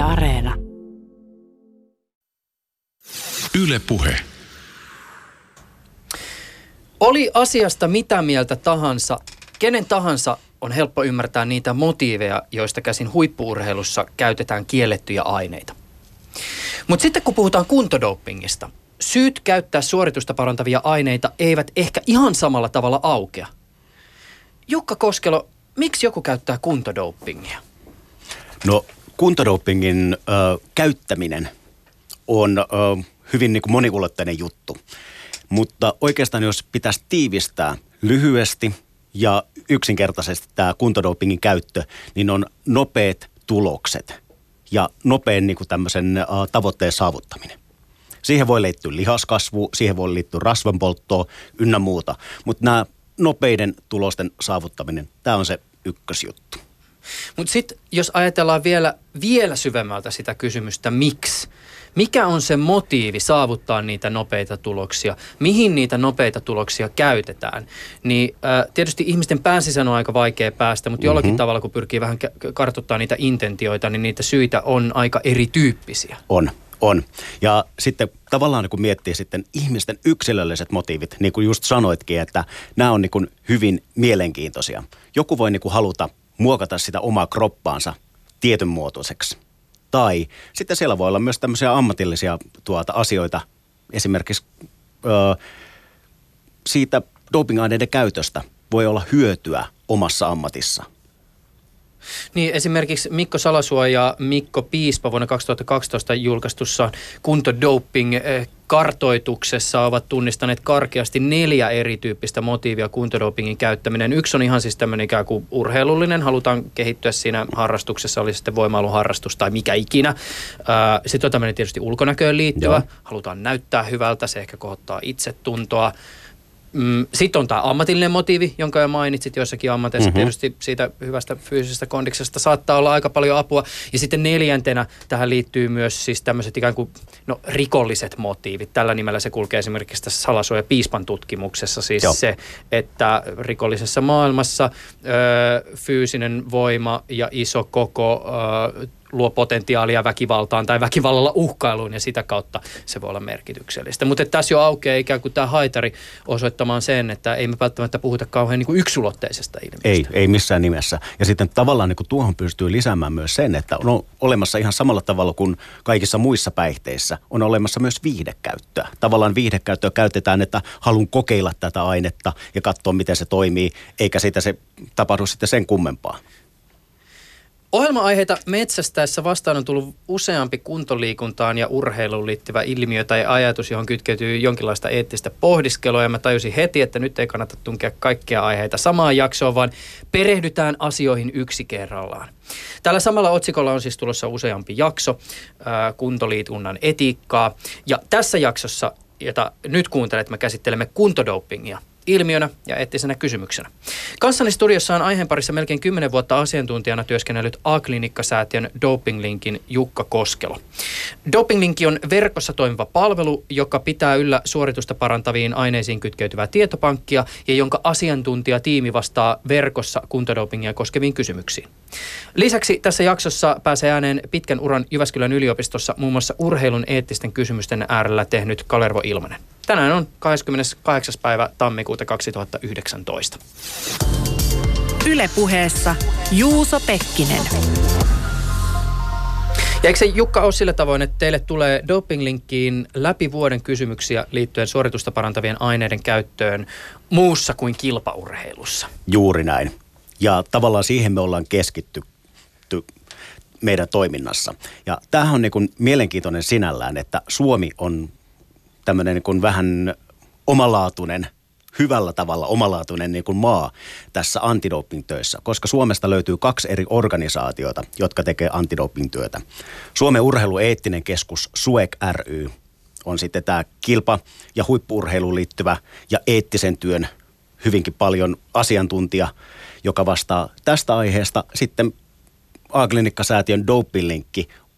Yle Areena. Yle Puhe. Oli asiasta mitä mieltä tahansa, kenen tahansa on helppo ymmärtää niitä motiiveja, joista käsin huippuurheilussa käytetään kiellettyjä aineita. Mutta sitten kun puhutaan kuntodopingista, syyt käyttää suoritusta parantavia aineita eivät ehkä ihan samalla tavalla aukea. Jukka Koskelo, miksi joku käyttää kuntodopingia? No kuntodopingin ö, käyttäminen on ö, hyvin niin kuin monikulotteinen juttu. Mutta oikeastaan jos pitäisi tiivistää lyhyesti ja yksinkertaisesti tämä kuntodopingin käyttö, niin on nopeat tulokset ja nopean niin tämmöisen ö, tavoitteen saavuttaminen. Siihen voi liittyä lihaskasvu, siihen voi liittyä rasvanpolttoa ynnä muuta. Mutta nämä nopeiden tulosten saavuttaminen, tämä on se ykkösjuttu. Mutta sitten jos ajatellaan vielä, vielä syvemmältä sitä kysymystä, miksi? Mikä on se motiivi saavuttaa niitä nopeita tuloksia? Mihin niitä nopeita tuloksia käytetään? Niin äh, tietysti ihmisten pääsisään on aika vaikea päästä, mutta jollakin mm-hmm. tavalla kun pyrkii vähän kartoittaa niitä intentioita, niin niitä syitä on aika erityyppisiä. On. On. Ja sitten tavallaan kun miettii sitten ihmisten yksilölliset motiivit, niin kuin just sanoitkin, että nämä on niin kuin hyvin mielenkiintoisia. Joku voi niin kuin haluta muokata sitä omaa kroppaansa tietyn muotoiseksi. Tai sitten siellä voi olla myös tämmöisiä ammatillisia tuota, asioita, esimerkiksi ö, siitä dopingaineiden käytöstä voi olla hyötyä omassa ammatissa – niin esimerkiksi Mikko Salasua ja Mikko Piispa vuonna 2012 julkaistussa kuntodoping eh, kartoituksessa ovat tunnistaneet karkeasti neljä erityyppistä motiivia kuntodopingin käyttäminen. Yksi on ihan siis tämmöinen ikään kuin urheilullinen, halutaan kehittyä siinä harrastuksessa, oli sitten voimailuharrastus tai mikä ikinä. Sitten on tämmöinen tietysti ulkonäköön liittyvä, Joo. halutaan näyttää hyvältä, se ehkä kohottaa itsetuntoa. Mm, Sitten on tämä ammatillinen motiivi, jonka jo mainitsit joissakin ammateissa. Mm-hmm. Tietysti siitä hyvästä fyysisestä kondiksesta saattaa olla aika paljon apua. Ja sitten neljäntenä tähän liittyy myös siis tämmöiset ikään kuin no, rikolliset motiivit. Tällä nimellä se kulkee esimerkiksi tässä Salasuoja Piispan tutkimuksessa. Siis Joo. se, että rikollisessa maailmassa ö, fyysinen voima ja iso koko ö, luo potentiaalia väkivaltaan tai väkivallalla uhkailuun ja sitä kautta se voi olla merkityksellistä. Mutta tässä jo aukeaa ikään kuin tämä haitari osoittamaan sen, että ei me välttämättä puhuta kauhean niin kuin yksulotteisesta ilmiöstä. Ei, ei missään nimessä. Ja sitten tavallaan niin kuin tuohon pystyy lisäämään myös sen, että on olemassa ihan samalla tavalla kuin kaikissa muissa päihteissä, on olemassa myös viihdekäyttöä. Tavallaan viihdekäyttöä käytetään, että haluan kokeilla tätä ainetta ja katsoa, miten se toimii, eikä siitä se tapahdu sitten sen kummempaa. Ohjelma-aiheita metsästäessä vastaan on tullut useampi kuntoliikuntaan ja urheiluun liittyvä ilmiö tai ajatus, johon kytkeytyy jonkinlaista eettistä pohdiskelua. Ja mä tajusin heti, että nyt ei kannata tunkea kaikkia aiheita samaan jaksoon, vaan perehdytään asioihin yksi kerrallaan. Tällä samalla otsikolla on siis tulossa useampi jakso äh, kuntoliikunnan etiikkaa. Ja tässä jaksossa, jota nyt kuuntelet, me käsittelemme kuntodopingia – ilmiönä ja eettisenä kysymyksenä. Kanssani studiossa on aiheen parissa melkein 10 vuotta asiantuntijana työskennellyt A-klinikkasäätiön Dopinglinkin Jukka Koskelo. Dopinglinki on verkossa toimiva palvelu, joka pitää yllä suoritusta parantaviin aineisiin kytkeytyvää tietopankkia ja jonka asiantuntijatiimi vastaa verkossa kuntodopingia koskeviin kysymyksiin. Lisäksi tässä jaksossa pääsee ääneen pitkän uran Jyväskylän yliopistossa muun muassa urheilun eettisten kysymysten äärellä tehnyt Kalervo Ilmanen. Tänään on 28. päivä tammikuuta 2019. Ylepuheessa Juuso Pekkinen. Ja eikö se Jukka ole sillä tavoin, että teille tulee dopinglinkkiin läpi vuoden kysymyksiä liittyen suoritusta parantavien aineiden käyttöön muussa kuin kilpaurheilussa? Juuri näin. Ja tavallaan siihen me ollaan keskitty meidän toiminnassa. Ja tämähän on niin kuin mielenkiintoinen sinällään, että Suomi on tämmöinen niin vähän omalaatuinen hyvällä tavalla omalaatuinen niin kuin maa tässä antidoping-töissä, koska Suomesta löytyy kaksi eri organisaatiota, jotka tekee antidoping-työtä. Suomen urheilueettinen keskus SUEK ry on sitten tämä kilpa- ja huippuurheiluun liittyvä ja eettisen työn hyvinkin paljon asiantuntija, joka vastaa tästä aiheesta. Sitten A-klinikkasäätiön doping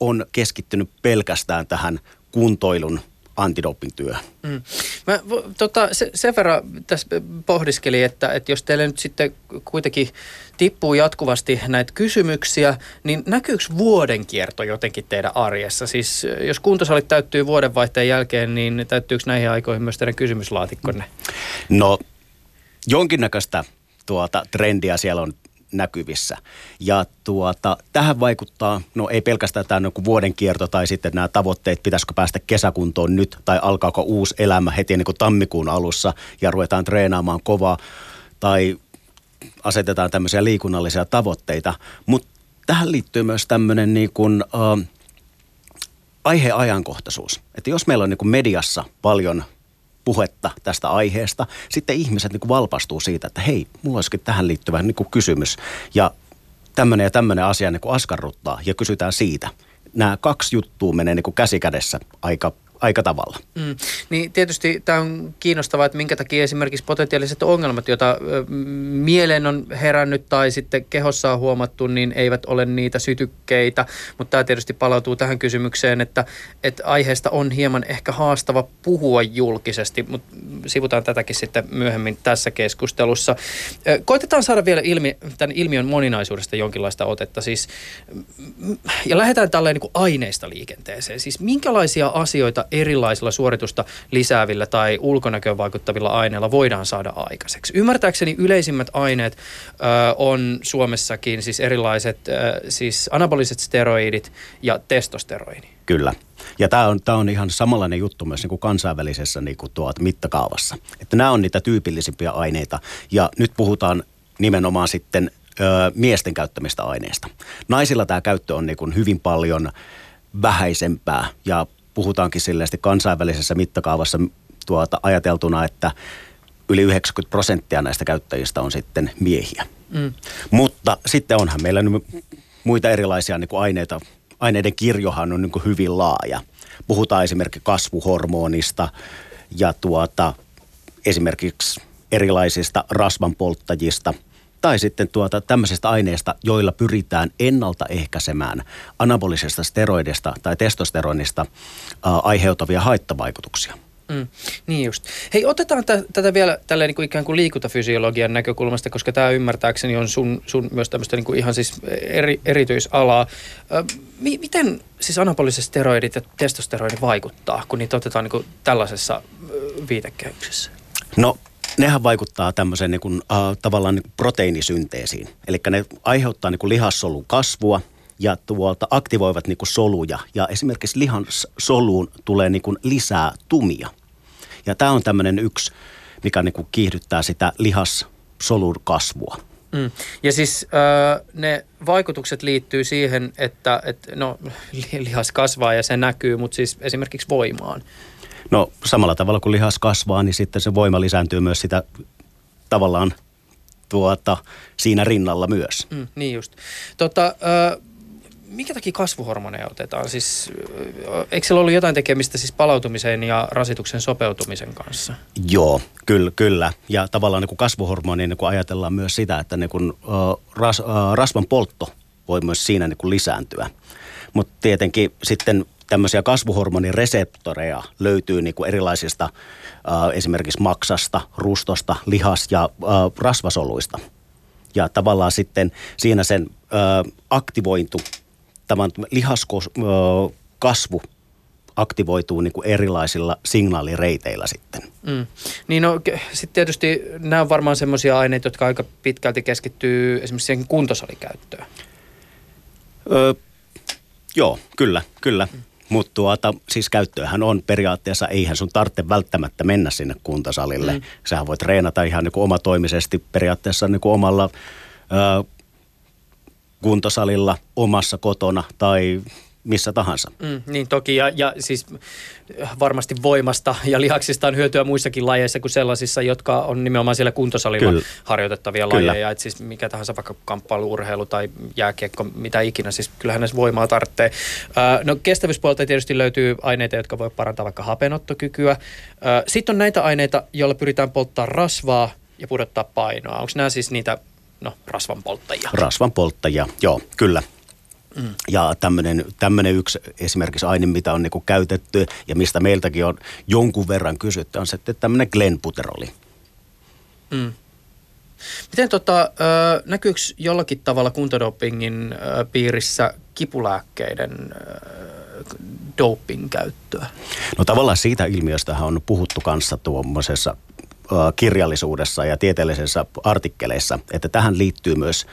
on keskittynyt pelkästään tähän kuntoilun antidoping-työhön. Mm. Mä tota, se, sen verran tässä pohdiskelin, että, että jos teille nyt sitten kuitenkin tippuu jatkuvasti näitä kysymyksiä, niin näkyykö vuoden kierto jotenkin teidän arjessa? Siis jos kuntosalit täyttyy vuodenvaihteen jälkeen, niin täyttyykö näihin aikoihin myös teidän kysymyslaatikkonne? No jonkinnäköistä tuota, trendiä siellä on näkyvissä. Ja tuota, tähän vaikuttaa, no ei pelkästään tämä niin vuoden kierto tai sitten nämä tavoitteet, pitäisikö päästä kesäkuntoon nyt tai alkaako uusi elämä heti niin kuin tammikuun alussa ja ruvetaan treenaamaan kovaa tai asetetaan tämmöisiä liikunnallisia tavoitteita. Mutta tähän liittyy myös tämmöinen niin kuin, äh, aiheajankohtaisuus. Että jos meillä on niin kuin mediassa paljon puhetta tästä aiheesta. Sitten ihmiset niin kuin valpastuu siitä, että hei, mulla olisikin tähän liittyvä niin kuin kysymys. Ja tämmöinen ja tämmöinen asia niin kuin askarruttaa ja kysytään siitä. Nämä kaksi juttua menee niin kuin käsi aika aika tavalla. Mm. Niin tietysti tämä on kiinnostavaa, että minkä takia esimerkiksi potentiaaliset ongelmat, joita mieleen on herännyt tai sitten kehossa on huomattu, niin eivät ole niitä sytykkeitä. Mutta tämä tietysti palautuu tähän kysymykseen, että, että aiheesta on hieman ehkä haastava puhua julkisesti, mutta sivutaan tätäkin sitten myöhemmin tässä keskustelussa. Koitetaan saada vielä ilmi, tämän ilmiön moninaisuudesta jonkinlaista otetta. Siis, ja lähdetään tälleen niin kuin aineista liikenteeseen. Siis minkälaisia asioita erilaisilla suoritusta lisäävillä tai ulkonäköön vaikuttavilla aineilla voidaan saada aikaiseksi. Ymmärtääkseni yleisimmät aineet ö, on Suomessakin siis erilaiset ö, siis anaboliset steroidit ja testosteroidi. Kyllä. Ja tämä on, on ihan samanlainen juttu myös niin kuin kansainvälisessä niin kuin tuot mittakaavassa. Että nämä on niitä tyypillisimpiä aineita. Ja nyt puhutaan nimenomaan sitten ö, miesten käyttämistä aineista. Naisilla tämä käyttö on niin kuin hyvin paljon vähäisempää ja puhutaankin silleesti kansainvälisessä mittakaavassa tuota, ajateltuna, että yli 90 prosenttia näistä käyttäjistä on sitten miehiä. Mm. Mutta sitten onhan meillä muita erilaisia niin kuin aineita. Aineiden kirjohan on niin kuin hyvin laaja. Puhutaan esimerkiksi kasvuhormonista ja tuota, esimerkiksi erilaisista rasvanpolttajista – tai sitten tuota, tämmöisestä aineesta, joilla pyritään ennaltaehkäisemään anabolisesta steroidista tai testosteronista ää, aiheutuvia haittavaikutuksia. Mm, niin just. Hei, otetaan t- tätä vielä tälleen niin kuin ikään kuin liikuntafysiologian näkökulmasta, koska tämä ymmärtääkseni on sun, sun myös tämmöistä niin kuin ihan siis eri, erityisalaa. Ö, mi- miten siis anaboliset steroidit ja testosteroidi vaikuttaa, kun niitä otetaan niin kuin tällaisessa viitekehyksessä? No nehän vaikuttaa tämmöiseen niin kuin, äh, tavallaan niin proteiinisynteesiin. Eli ne aiheuttaa niin kuin lihassolun kasvua ja tuolta aktivoivat niin kuin soluja. Ja esimerkiksi lihan soluun tulee niin kuin lisää tumia. Ja tämä on tämmöinen yksi, mikä niin kuin kiihdyttää sitä lihassolun kasvua. Mm. Ja siis äh, ne vaikutukset liittyy siihen, että et, no, lihas kasvaa ja se näkyy, mutta siis esimerkiksi voimaan. No samalla tavalla kuin lihas kasvaa, niin sitten se voima lisääntyy myös sitä tavallaan tuota, siinä rinnalla myös. Mm, niin just. Tota, äh, mikä takia kasvuhormoneja otetaan? Siis, eikö siellä ollut jotain tekemistä siis palautumisen ja rasituksen sopeutumisen kanssa? Joo, kyllä. kyllä. Ja tavallaan niin kuin kasvuhormoni, niin ajatellaan myös sitä, että niin kuin, uh, ras, uh, rasvan poltto voi myös siinä niin lisääntyä. Mutta tietenkin sitten tämmöisiä kasvuhormonireseptoreja löytyy niin kuin erilaisista äh, esimerkiksi maksasta, rustosta, lihas- ja äh, rasvasoluista. Ja sitten siinä sen äh, aktivointu, tämän lihaskasvu äh, aktivoituu niin kuin erilaisilla signaalireiteillä sitten. Mm. Niin no, sitten tietysti nämä on varmaan semmoisia aineita, jotka aika pitkälti keskittyy esimerkiksi siihen kuntosalikäyttöön. Öö, joo, kyllä, kyllä. Mm. Mutta tuota, siis käyttöähän on periaatteessa, eihän sun tarvitse välttämättä mennä sinne kuntosalille. Mm. Sähän voit treenata ihan niin kuin omatoimisesti periaatteessa niin kuin omalla ö, kuntosalilla omassa kotona tai missä tahansa. Mm, niin toki, ja, ja siis varmasti voimasta ja lihaksista on hyötyä muissakin lajeissa kuin sellaisissa, jotka on nimenomaan siellä kuntosalilla Kyllä. harjoitettavia Kyllä. lajeja. Että siis mikä tahansa vaikka kamppailuurheilu tai jääkiekko, mitä ikinä, siis kyllähän näissä voimaa tarvitsee. no kestävyyspuolta tietysti löytyy aineita, jotka voi parantaa vaikka hapenottokykyä. Sitten on näitä aineita, joilla pyritään polttaa rasvaa ja pudottaa painoa. Onko nämä siis niitä no, rasvan polttajia? Rasvan polttajia, joo, kyllä. Mm. Ja tämmöinen yksi esimerkiksi aine, mitä on niinku käytetty ja mistä meiltäkin on jonkun verran kysytty, on sitten tämmöinen glenputeroli. Mm. Miten tota, näkyykö jollakin tavalla kuntodopingin piirissä kipulääkkeiden doping käyttöä? No tavallaan siitä ilmiöstä on puhuttu kanssa tuommoisessa kirjallisuudessa ja tieteellisessä artikkeleissa, että tähän liittyy myös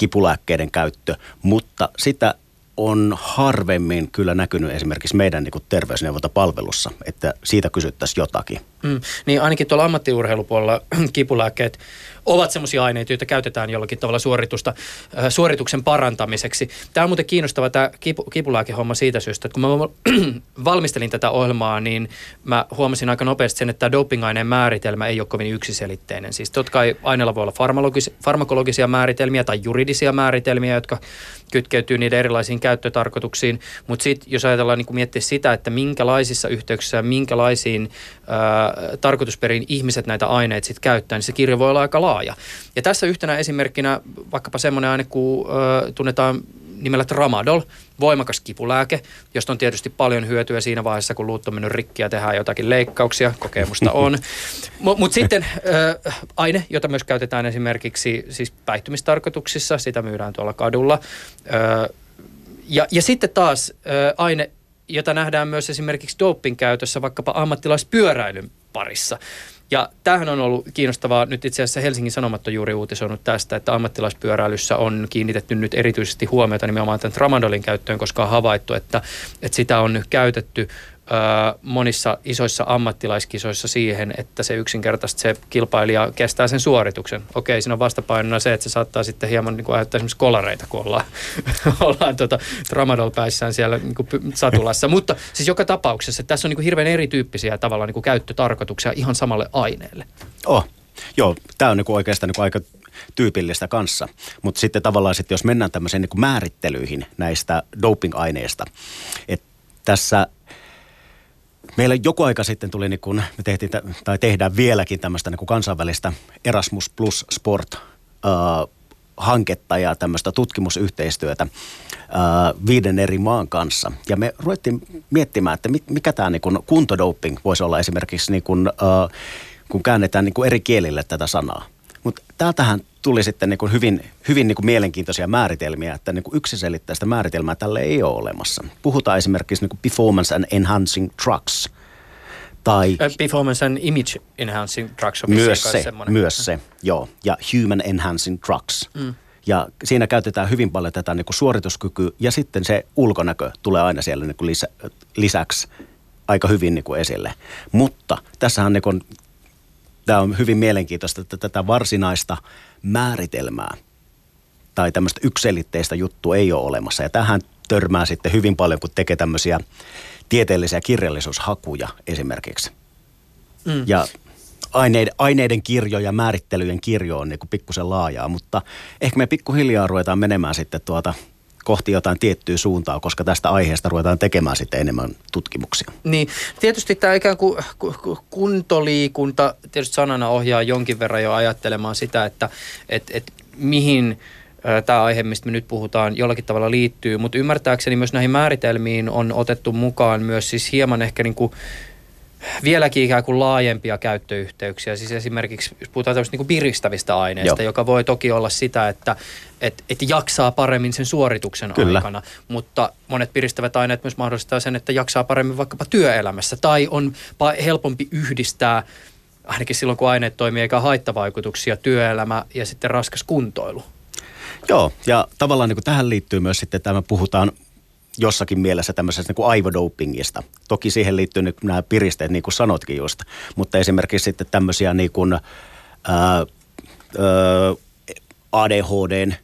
kipulääkkeiden käyttö, mutta sitä on harvemmin kyllä näkynyt esimerkiksi meidän niin terveysneuvontapalvelussa, että siitä kysyttäisiin jotakin. Mm, niin ainakin tuolla ammattiurheilupuolella kipulääkkeet ovat sellaisia aineita, joita käytetään jollakin tavalla suoritusta, äh, suorituksen parantamiseksi. Tämä on muuten kiinnostava tämä kipu, kipulääkehomma siitä syystä, että kun mä valmistelin tätä ohjelmaa, niin mä huomasin aika nopeasti sen, että tämä dopingaineen määritelmä ei ole kovin yksiselitteinen. Siis totta kai aineella voi olla farmakologis, farmakologisia määritelmiä tai juridisia määritelmiä, jotka kytkeytyy niiden erilaisiin käyttötarkoituksiin, mutta sitten jos ajatellaan niin miettiä sitä, että minkälaisissa yhteyksissä ja minkälaisiin ää, tarkoitusperiin ihmiset näitä aineita sitten käyttää, niin se kirjo voi olla aika laaja. Ja tässä yhtenä esimerkkinä vaikkapa semmoinen aine, kun ää, tunnetaan nimellä Tramadol, voimakas kipulääke, josta on tietysti paljon hyötyä siinä vaiheessa, kun luut on mennyt rikki ja tehdään jotakin leikkauksia, kokemusta on. Mutta mut sitten äh, aine, jota myös käytetään esimerkiksi siis päihtymistarkoituksissa, sitä myydään tuolla kadulla. Äh, ja, ja sitten taas äh, aine, jota nähdään myös esimerkiksi doping käytössä vaikkapa ammattilaispyöräilyn parissa. Ja tämähän on ollut kiinnostavaa. Nyt itse asiassa Helsingin Sanomat on juuri uutisoinut tästä, että ammattilaispyöräilyssä on kiinnitetty nyt erityisesti huomiota nimenomaan tämän tramadolin käyttöön, koska on havaittu, että, että sitä on käytetty monissa isoissa ammattilaiskisoissa siihen, että se yksinkertaisesti se kilpailija kestää sen suorituksen. Okei, siinä on vastapainona se, että se saattaa sitten hieman niin kuin aiheuttaa esimerkiksi kolareita, kun ollaan, ollaan tota, tramadol päissään siellä niin kuin satulassa. Mutta siis joka tapauksessa tässä on niin kuin hirveän erityyppisiä tavallaan niin kuin käyttötarkoituksia ihan samalle aineelle. Oh, joo, tämä on niin kuin oikeastaan niin kuin aika tyypillistä kanssa. Mutta sitten tavallaan sitten, jos mennään tämmöiseen niin määrittelyihin näistä doping-aineista, että tässä – Meillä joku aika sitten tuli, niin kun me tehtiin, tai tehdään vieläkin tämmöistä niin kuin kansainvälistä Erasmus Plus Sport hanketta ja tämmöistä tutkimusyhteistyötä äh, viiden eri maan kanssa. Ja me ruvettiin miettimään, että mikä tämä niin kuntodoping voisi olla esimerkiksi, niin kun, äh, kun käännetään niin kuin eri kielille tätä sanaa. Mutta täältähän tuli sitten niin kuin hyvin, hyvin niin kuin mielenkiintoisia määritelmiä, että niin kuin yksiselitteistä määritelmää tälle ei ole olemassa. Puhutaan esimerkiksi niin kuin performance and enhancing drugs. Tai performance and image enhancing drugs on myös se, semmoinen. myös se, joo. Ja human enhancing drugs. Mm. Ja siinä käytetään hyvin paljon tätä niin kuin suorituskykyä ja sitten se ulkonäkö tulee aina siellä niin kuin lisä, lisäksi aika hyvin niin kuin esille. Mutta tässähän niin kuin tämä on hyvin mielenkiintoista, että tätä varsinaista määritelmää tai tämmöistä ykselitteistä juttua ei ole olemassa. Ja tähän törmää sitten hyvin paljon, kun tekee tämmöisiä tieteellisiä kirjallisuushakuja esimerkiksi. Mm. Ja aineiden, aineiden kirjo ja määrittelyjen kirjo on niin pikkusen laajaa, mutta ehkä me pikkuhiljaa ruvetaan menemään sitten tuota kohti jotain tiettyä suuntaa, koska tästä aiheesta ruvetaan tekemään sitten enemmän tutkimuksia. Niin, tietysti tämä ikään kuin kuntoliikunta tietysti sanana ohjaa jonkin verran jo ajattelemaan sitä, että et, et mihin tämä aihe, mistä me nyt puhutaan, jollakin tavalla liittyy, mutta ymmärtääkseni myös näihin määritelmiin on otettu mukaan myös siis hieman ehkä niin kuin vieläkin ikään kuin laajempia käyttöyhteyksiä. Siis esimerkiksi, jos puhutaan tämmöistä niin piristävistä aineista, Joo. joka voi toki olla sitä, että et, et jaksaa paremmin sen suorituksen Kyllä. aikana, mutta monet piristävät aineet myös mahdollistaa sen, että jaksaa paremmin vaikkapa työelämässä tai on helpompi yhdistää ainakin silloin, kun aineet toimii eikä haittavaikutuksia, työelämä ja sitten raskas kuntoilu. Joo, ja tavallaan niin kuin tähän liittyy myös sitten, että me puhutaan jossakin mielessä tämmöisestä niin kuin aivodopingista. Toki siihen liittyy nyt nämä piristeet, niin kuin sanotkin just, mutta esimerkiksi sitten tämmöisiä niin kuin, ää, ää, ADHDn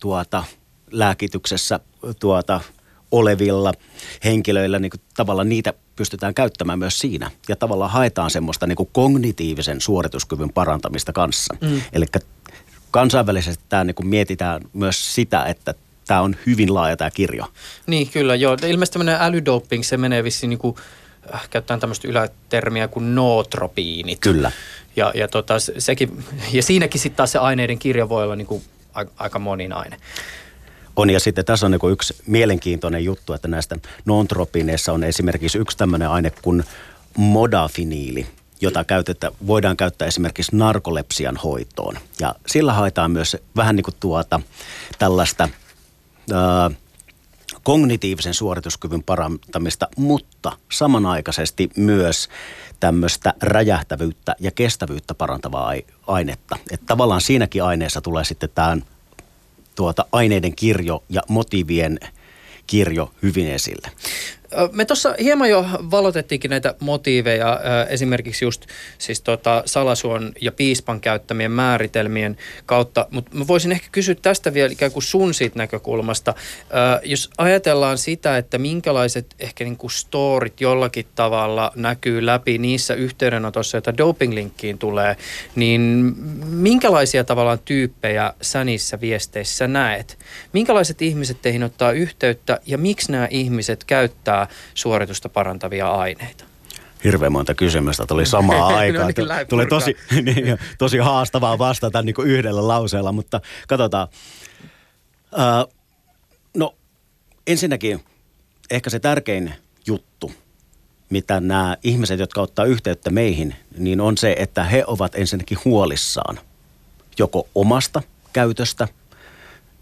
tuota, lääkityksessä tuota, olevilla henkilöillä niin kuin, tavallaan niitä pystytään käyttämään myös siinä. Ja tavallaan haetaan semmoista niin kuin kognitiivisen suorituskyvyn parantamista kanssa. Mm. Eli kansainvälisesti tämä niin kuin mietitään myös sitä, että tämä on hyvin laaja tämä kirjo. Niin, kyllä, joo. Ilmeisesti tämmöinen älydoping, se menee vissiin niin kuin, äh, käyttäen tämmöistä ylätermiä kuin nootropiinit. Kyllä. Ja, ja, tota, sekin, ja siinäkin sitten taas se aineiden kirjo voi olla niin kuin aika moninainen. On ja sitten tässä on niin yksi mielenkiintoinen juttu, että näistä non-tropineissa on esimerkiksi yksi tämmöinen aine kuin modafiniili, jota käytetä, voidaan käyttää esimerkiksi narkolepsian hoitoon. Ja sillä haetaan myös vähän niin kuin tuota tällaista kognitiivisen suorituskyvyn parantamista, mutta samanaikaisesti myös tämmöistä räjähtävyyttä ja kestävyyttä parantavaa ainetta. Että tavallaan siinäkin aineessa tulee sitten tämä tuota, aineiden kirjo ja motiivien kirjo hyvin esille. Me tuossa hieman jo valotettiinkin näitä motiiveja, esimerkiksi just siis tota Salasuon ja Piispan käyttämien määritelmien kautta, mutta mä voisin ehkä kysyä tästä vielä ikään kuin sun siitä näkökulmasta. Jos ajatellaan sitä, että minkälaiset ehkä niin kuin storit jollakin tavalla näkyy läpi niissä yhteydenotossa, joita dopinglinkkiin tulee, niin minkälaisia tavallaan tyyppejä sä niissä viesteissä näet? Minkälaiset ihmiset teihin ottaa yhteyttä ja miksi nämä ihmiset käyttää suoritusta parantavia aineita? Hirveän monta kysymystä tuli samaan no aikaan. no, niin, tuli tosi, niin, tosi haastavaa vastata niin kuin yhdellä lauseella, mutta katsotaan. Uh, no ensinnäkin ehkä se tärkein juttu, mitä nämä ihmiset, jotka ottaa yhteyttä meihin, niin on se, että he ovat ensinnäkin huolissaan joko omasta käytöstä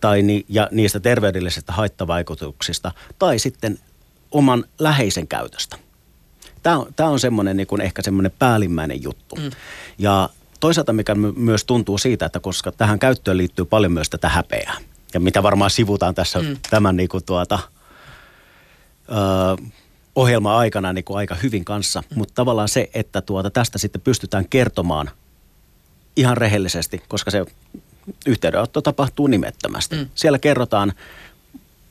tai ni, ja niistä terveydellisistä haittavaikutuksista, tai sitten oman läheisen käytöstä. Tämä on, tämä on semmoinen niin kuin ehkä semmoinen päällimmäinen juttu. Mm. Ja toisaalta mikä myös tuntuu siitä, että koska tähän käyttöön liittyy paljon myös tätä häpeää, ja mitä varmaan sivutaan tässä mm. tämän niin kuin tuota, ö, ohjelman aikana niin kuin aika hyvin kanssa, mm. mutta tavallaan se, että tuota, tästä sitten pystytään kertomaan ihan rehellisesti, koska se yhteydenotto tapahtuu nimettömästi. Mm. Siellä kerrotaan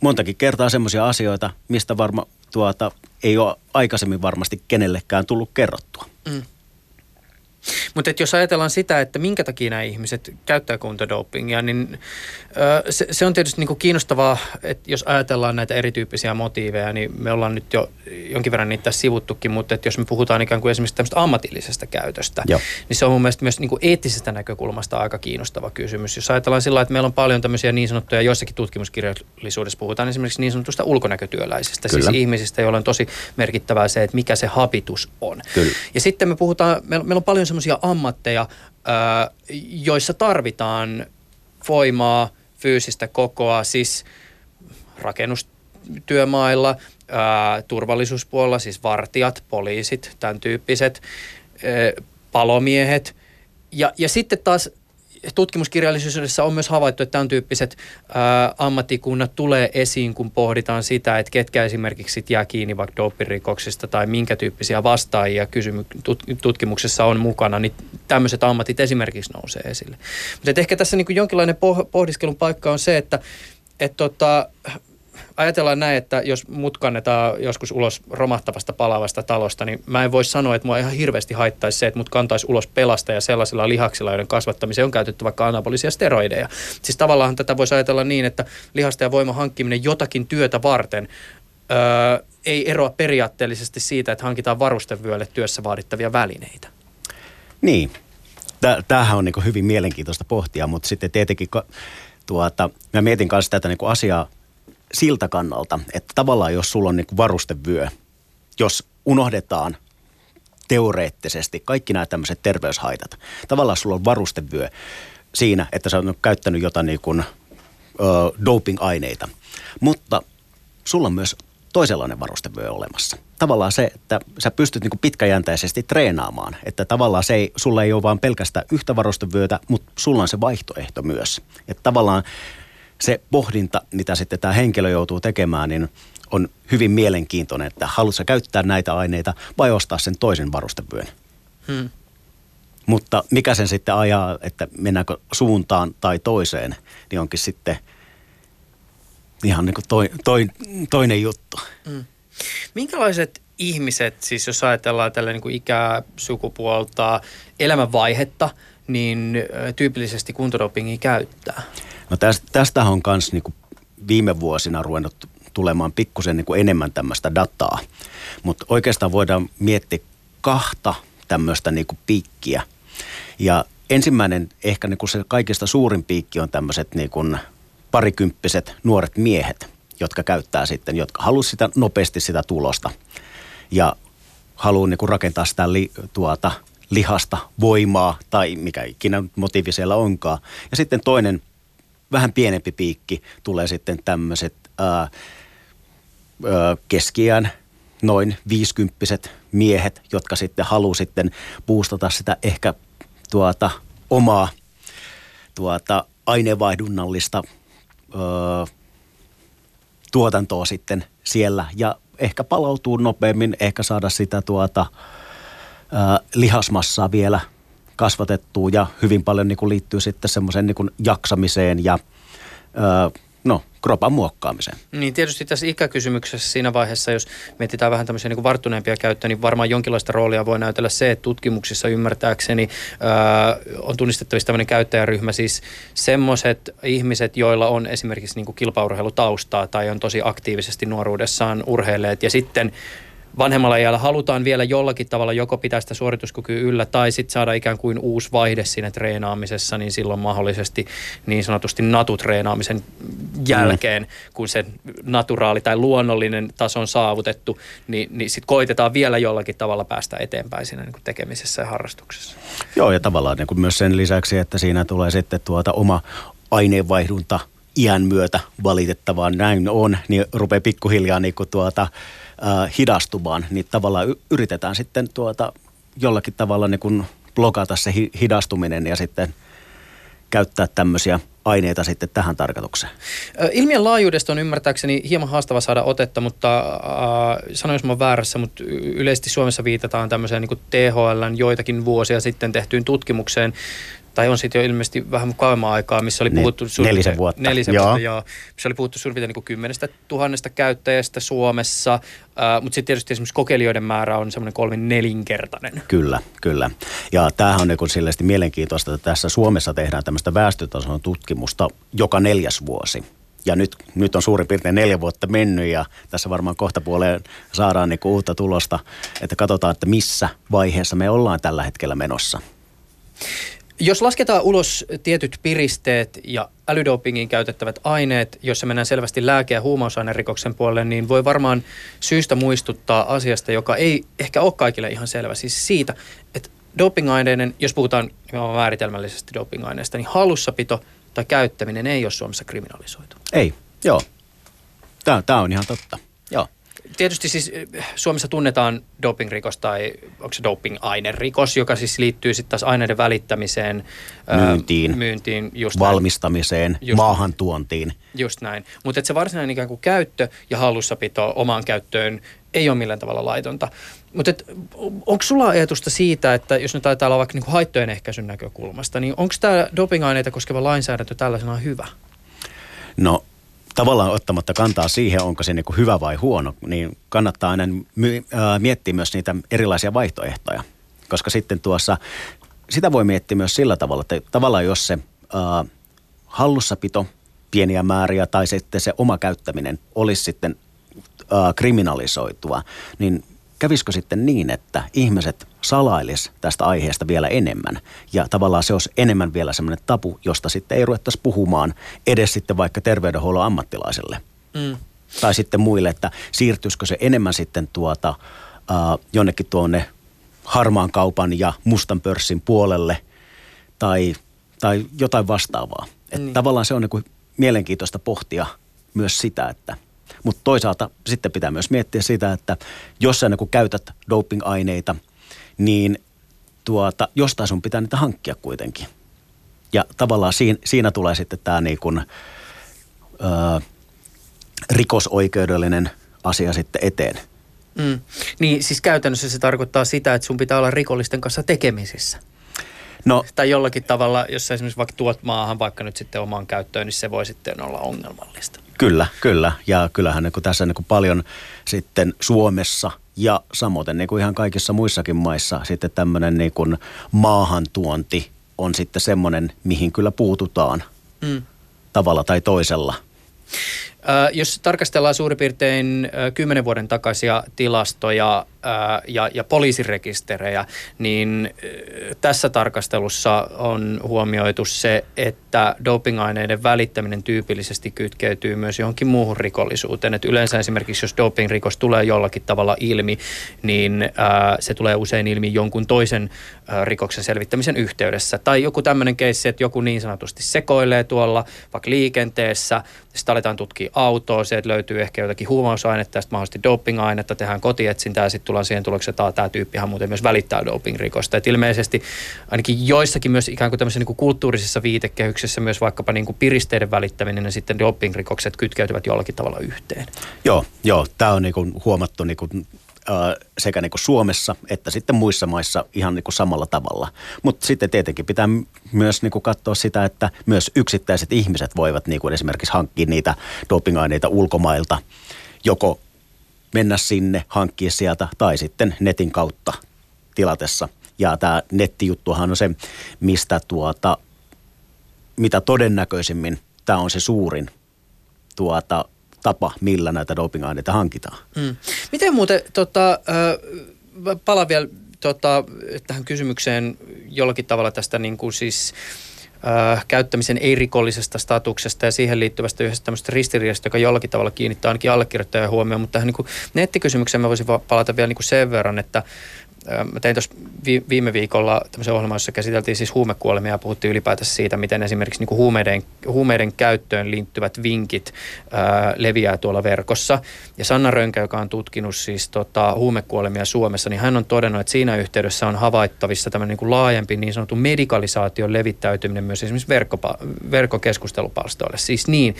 montakin kertaa semmoisia asioita, mistä varma, tuota, ei ole aikaisemmin varmasti kenellekään tullut kerrottua. Mm. Mutta jos ajatellaan sitä, että minkä takia nämä ihmiset käyttää kuntodopingia, niin ö, se, se on tietysti niinku kiinnostavaa, että jos ajatellaan näitä erityyppisiä motiiveja, niin me ollaan nyt jo jonkin verran niitä sivuttukin, mutta että jos me puhutaan ikään kuin esimerkiksi tämmöistä ammatillisesta käytöstä, Joo. niin se on mun mielestä myös niinku eettisestä näkökulmasta aika kiinnostava kysymys. Jos ajatellaan sillä että meillä on paljon tämmöisiä niin sanottuja, joissakin tutkimuskirjallisuudessa puhutaan esimerkiksi niin sanotusta ulkonäkötyöläisistä, siis Kyllä. siis ihmisistä, joilla on tosi merkittävää se, että mikä se habitus on. Kyllä. Ja sitten me puhutaan, meillä, meillä on paljon semmoisia ammatteja, joissa tarvitaan voimaa, fyysistä kokoa, siis rakennustyömailla, turvallisuuspuolella, siis vartijat, poliisit, tämän tyyppiset, palomiehet. Ja, ja sitten taas tutkimuskirjallisuudessa on myös havaittu, että tämän tyyppiset ää, ammattikunnat tulee esiin, kun pohditaan sitä, että ketkä esimerkiksi jää kiinni vaikka tai minkä tyyppisiä vastaajia kysymy- tut- tutkimuksessa on mukana, niin tämmöiset ammatit esimerkiksi nousee esille. Mutta ehkä tässä niin jonkinlainen poh- pohdiskelun paikka on se, että et tota, ajatellaan näin, että jos mut kannetaan joskus ulos romahtavasta palavasta talosta, niin mä en voi sanoa, että mua ihan hirveästi haittaisi se, että mut kantaisi ulos pelasta ja sellaisilla lihaksilla, joiden kasvattamiseen on käytetty vaikka anabolisia steroideja. Siis tavallaan tätä voisi ajatella niin, että lihasta ja voiman hankkiminen jotakin työtä varten öö, ei eroa periaatteellisesti siitä, että hankitaan varustevyölle työssä vaadittavia välineitä. Niin, tämähän on niin hyvin mielenkiintoista pohtia, mutta sitten tietenkin tuota, mä mietin kanssa tätä niin asiaa siltä kannalta, että tavallaan jos sulla on niin varustevyö, jos unohdetaan teoreettisesti kaikki nämä tämmöiset terveyshaitat, tavallaan sulla on varustevyö siinä, että sä oot käyttänyt jotain niin kuin, ö, doping-aineita, mutta sulla on myös toisenlainen varustevyö olemassa. Tavallaan se, että sä pystyt niin pitkäjänteisesti treenaamaan, että tavallaan se ei, sulla ei ole vaan pelkästään yhtä varustevyötä, mutta sulla on se vaihtoehto myös. Että tavallaan se pohdinta, mitä sitten tämä henkilö joutuu tekemään, niin on hyvin mielenkiintoinen, että haluatko käyttää näitä aineita vai ostaa sen toisen varustevyön. Hmm. Mutta mikä sen sitten ajaa, että mennäänkö suuntaan tai toiseen, niin onkin sitten ihan niin kuin toi, toi, toinen juttu. Hmm. Minkälaiset ihmiset, siis jos ajatellaan tällä niin kuin ikää, sukupuolta, elämänvaihetta, niin tyypillisesti kuntodopingia käyttää? No tästä, tästä on myös niin viime vuosina ruvennut tulemaan pikkusen niin enemmän tämmöistä dataa. Mutta oikeastaan voidaan miettiä kahta tämmöistä niin piikkiä. Ja ensimmäinen, ehkä niin se kaikista suurin piikki on tämmöiset niin parikymppiset nuoret miehet, jotka käyttää sitten, jotka haluaisivat sitä nopeasti sitä tulosta ja haluaa niin rakentaa sitä li, tuota, lihasta, voimaa tai mikä ikinä motiivi siellä onkaan. Ja sitten toinen vähän pienempi piikki tulee sitten tämmöiset keskiään noin viisikymppiset miehet, jotka sitten haluaa sitten boostata sitä ehkä tuota omaa tuota aineenvaihdunnallista tuotantoa sitten siellä. Ja ehkä palautuu nopeammin, ehkä saada sitä tuota ö, lihasmassaa vielä kasvatettua ja hyvin paljon niin kuin liittyy sitten semmoiseen niin jaksamiseen ja ö, no, kropan muokkaamiseen. Niin tietysti tässä ikäkysymyksessä siinä vaiheessa, jos mietitään vähän tämmöisiä niin varttuneempia käyttöä, niin varmaan jonkinlaista roolia voi näytellä se, että tutkimuksissa ymmärtääkseni ää, on tunnistettavissa tämmöinen käyttäjäryhmä, siis semmoiset ihmiset, joilla on esimerkiksi niin kilpaurheilutaustaa tai on tosi aktiivisesti nuoruudessaan urheilleet ja sitten vanhemmalla iällä halutaan vielä jollakin tavalla joko pitää sitä suorituskykyä yllä tai sitten saada ikään kuin uusi vaihde siinä treenaamisessa, niin silloin mahdollisesti niin sanotusti natutreenaamisen jälkeen, mm. kun se naturaali tai luonnollinen taso on saavutettu, niin, niin sitten koitetaan vielä jollakin tavalla päästä eteenpäin siinä niin kuin tekemisessä ja harrastuksessa. Joo, ja tavallaan niin kuin myös sen lisäksi, että siinä tulee sitten tuota oma aineenvaihdunta iän myötä valitettavaan näin on, niin rupeaa pikkuhiljaa niin kuin tuota, hidastumaan, niin tavallaan yritetään sitten tuota, jollakin tavalla niin kuin blokata se hi- hidastuminen ja sitten käyttää tämmöisiä aineita sitten tähän tarkoitukseen. Ilmiön laajuudesta on ymmärtääkseni hieman haastava saada otetta, mutta äh, sanoin, jos mä väärässä, mutta yleisesti Suomessa viitataan tämmöiseen niin THLn joitakin vuosia sitten tehtyyn tutkimukseen, tai on sitten jo ilmeisesti vähän kauemman aikaa, missä oli puhuttu... Ne, nelisen vuotta. Nelisen joo. vuotta, joo. Missä oli puhuttu suurin niin kymmenestä tuhannesta käyttäjästä Suomessa, äh, mutta sitten tietysti esimerkiksi kokeilijoiden määrä on semmoinen kolmin nelinkertainen. Kyllä, kyllä. Ja tämähän on niin silleesti mielenkiintoista, että tässä Suomessa tehdään tämmöistä väestötason tutkimusta joka neljäs vuosi. Ja nyt, nyt on suurin piirtein neljä vuotta mennyt ja tässä varmaan kohta puoleen saadaan niin uutta tulosta, että katsotaan, että missä vaiheessa me ollaan tällä hetkellä menossa. Jos lasketaan ulos tietyt piristeet ja älydopingin käytettävät aineet, jossa mennään selvästi lääke- ja huumausainerikoksen puolelle, niin voi varmaan syystä muistuttaa asiasta, joka ei ehkä ole kaikille ihan selvä. Siis siitä, että dopingaineiden, jos puhutaan määritelmällisesti dopingaineista, niin hallussapito tai käyttäminen ei ole Suomessa kriminalisoitu. Ei, joo. Tämä, on ihan totta, tietysti siis eh, Suomessa tunnetaan dopingrikos tai onko se doping-ainerikos, joka siis liittyy sitten taas aineiden välittämiseen. Myyntiin, myyntiin just valmistamiseen, just, maahantuontiin. Just näin. Mutta se varsinainen ikään kuin käyttö ja hallussapito omaan käyttöön ei ole millään tavalla laitonta. Mutta onko sulla ajatusta siitä, että jos nyt ajatellaan vaikka niinku haittojen ehkäisyn näkökulmasta, niin onko tämä dopingaineita koskeva lainsäädäntö tällaisena hyvä? No tavallaan ottamatta kantaa siihen, onko se niin hyvä vai huono, niin kannattaa aina my, ää, miettiä myös niitä erilaisia vaihtoehtoja. Koska sitten tuossa, sitä voi miettiä myös sillä tavalla, että tavallaan jos se ää, hallussapito, pieniä määriä tai sitten se oma käyttäminen olisi sitten ää, kriminalisoitua, niin kävisikö sitten niin, että ihmiset salailis tästä aiheesta vielä enemmän ja tavallaan se olisi enemmän vielä semmoinen tapu, josta sitten ei ruvettaisi puhumaan edes sitten vaikka terveydenhuollon ammattilaiselle. Mm. Tai sitten muille, että siirtyisikö se enemmän sitten tuota, äh, jonnekin tuonne harmaan kaupan ja mustan pörssin puolelle tai, tai jotain vastaavaa. Että niin. Tavallaan se on niin kuin mielenkiintoista pohtia myös sitä, että – mutta toisaalta sitten pitää myös miettiä sitä, että jos sä niin käytät doping-aineita, niin tuota, jostain sun pitää niitä hankkia kuitenkin. Ja tavallaan siinä, siinä tulee sitten tämä niin kuin, ö, rikosoikeudellinen asia sitten eteen. Mm. Niin siis käytännössä se tarkoittaa sitä, että sun pitää olla rikollisten kanssa tekemisissä. No, tai jollakin tavalla, jos sä esimerkiksi vaikka tuot maahan vaikka nyt sitten omaan käyttöön, niin se voi sitten olla ongelmallista. Kyllä, kyllä. Ja kyllähän niin kuin tässä niin kuin paljon sitten Suomessa ja samoin niin kuin ihan kaikissa muissakin maissa sitten tämmöinen niin kuin maahantuonti on sitten semmoinen, mihin kyllä puututaan mm. tavalla tai toisella. Jos tarkastellaan suurin piirtein kymmenen vuoden takaisia tilastoja ja, ja poliisirekisterejä, niin tässä tarkastelussa on huomioitu se, että dopingaineiden välittäminen tyypillisesti kytkeytyy myös johonkin muuhun rikollisuuteen. Et yleensä esimerkiksi jos dopingrikos tulee jollakin tavalla ilmi, niin se tulee usein ilmi jonkun toisen rikoksen selvittämisen yhteydessä. Tai joku tämmöinen keissi, että joku niin sanotusti sekoilee tuolla vaikka liikenteessä, sitten aletaan tutkia autoa, sieltä löytyy ehkä jotakin huumausainetta sitten mahdollisesti dopingainetta, tehdään kotietsintää ja sitten tullaan siihen tulokseen, että tämä tyyppihan muuten myös välittää dopingrikosta. Et ilmeisesti ainakin joissakin myös ikään kuin tämmöisessä niin kuin kulttuurisessa viitekehyksessä myös vaikkapa niin kuin piristeiden välittäminen ja sitten dopingrikokset kytkeytyvät jollakin tavalla yhteen. Joo, joo tämä on niin kuin huomattu niin kuin sekä niin kuin Suomessa että sitten muissa maissa ihan niin kuin samalla tavalla. Mutta sitten tietenkin pitää myös niin kuin katsoa sitä, että myös yksittäiset ihmiset voivat niin kuin esimerkiksi hankkia niitä dopingaineita ulkomailta, joko mennä sinne, hankkia sieltä tai sitten netin kautta tilatessa. Ja tämä nettijuttuhan on se, mistä tuota, mitä todennäköisimmin tämä on se suurin tuota, tapa, millä näitä dopingaineita hankitaan. Mm. Miten muuten, tota, palaan vielä tota, tähän kysymykseen jollakin tavalla tästä niin kuin siis äh, käyttämisen ei-rikollisesta statuksesta ja siihen liittyvästä yhdestä tämmöistä ristiriidasta, joka jollakin tavalla kiinnittää ainakin allekirjoittajan huomioon, mutta tähän niin kuin nettikysymykseen mä voisin palata vielä niin kuin sen verran, että Mä tein tuossa viime viikolla tämmöisen ohjelman, jossa käsiteltiin siis huumekuolemia ja puhuttiin ylipäätänsä siitä, miten esimerkiksi niin kuin huumeiden, huumeiden käyttöön liittyvät vinkit ää, leviää tuolla verkossa. Ja Sanna Rönkä, joka on tutkinut siis tota, huumekuolemia Suomessa, niin hän on todennut, että siinä yhteydessä on havaittavissa tämmöinen niin kuin laajempi niin sanottu medikalisaation levittäytyminen myös esimerkiksi verkkopa, verkkokeskustelupalstoille. Siis niin,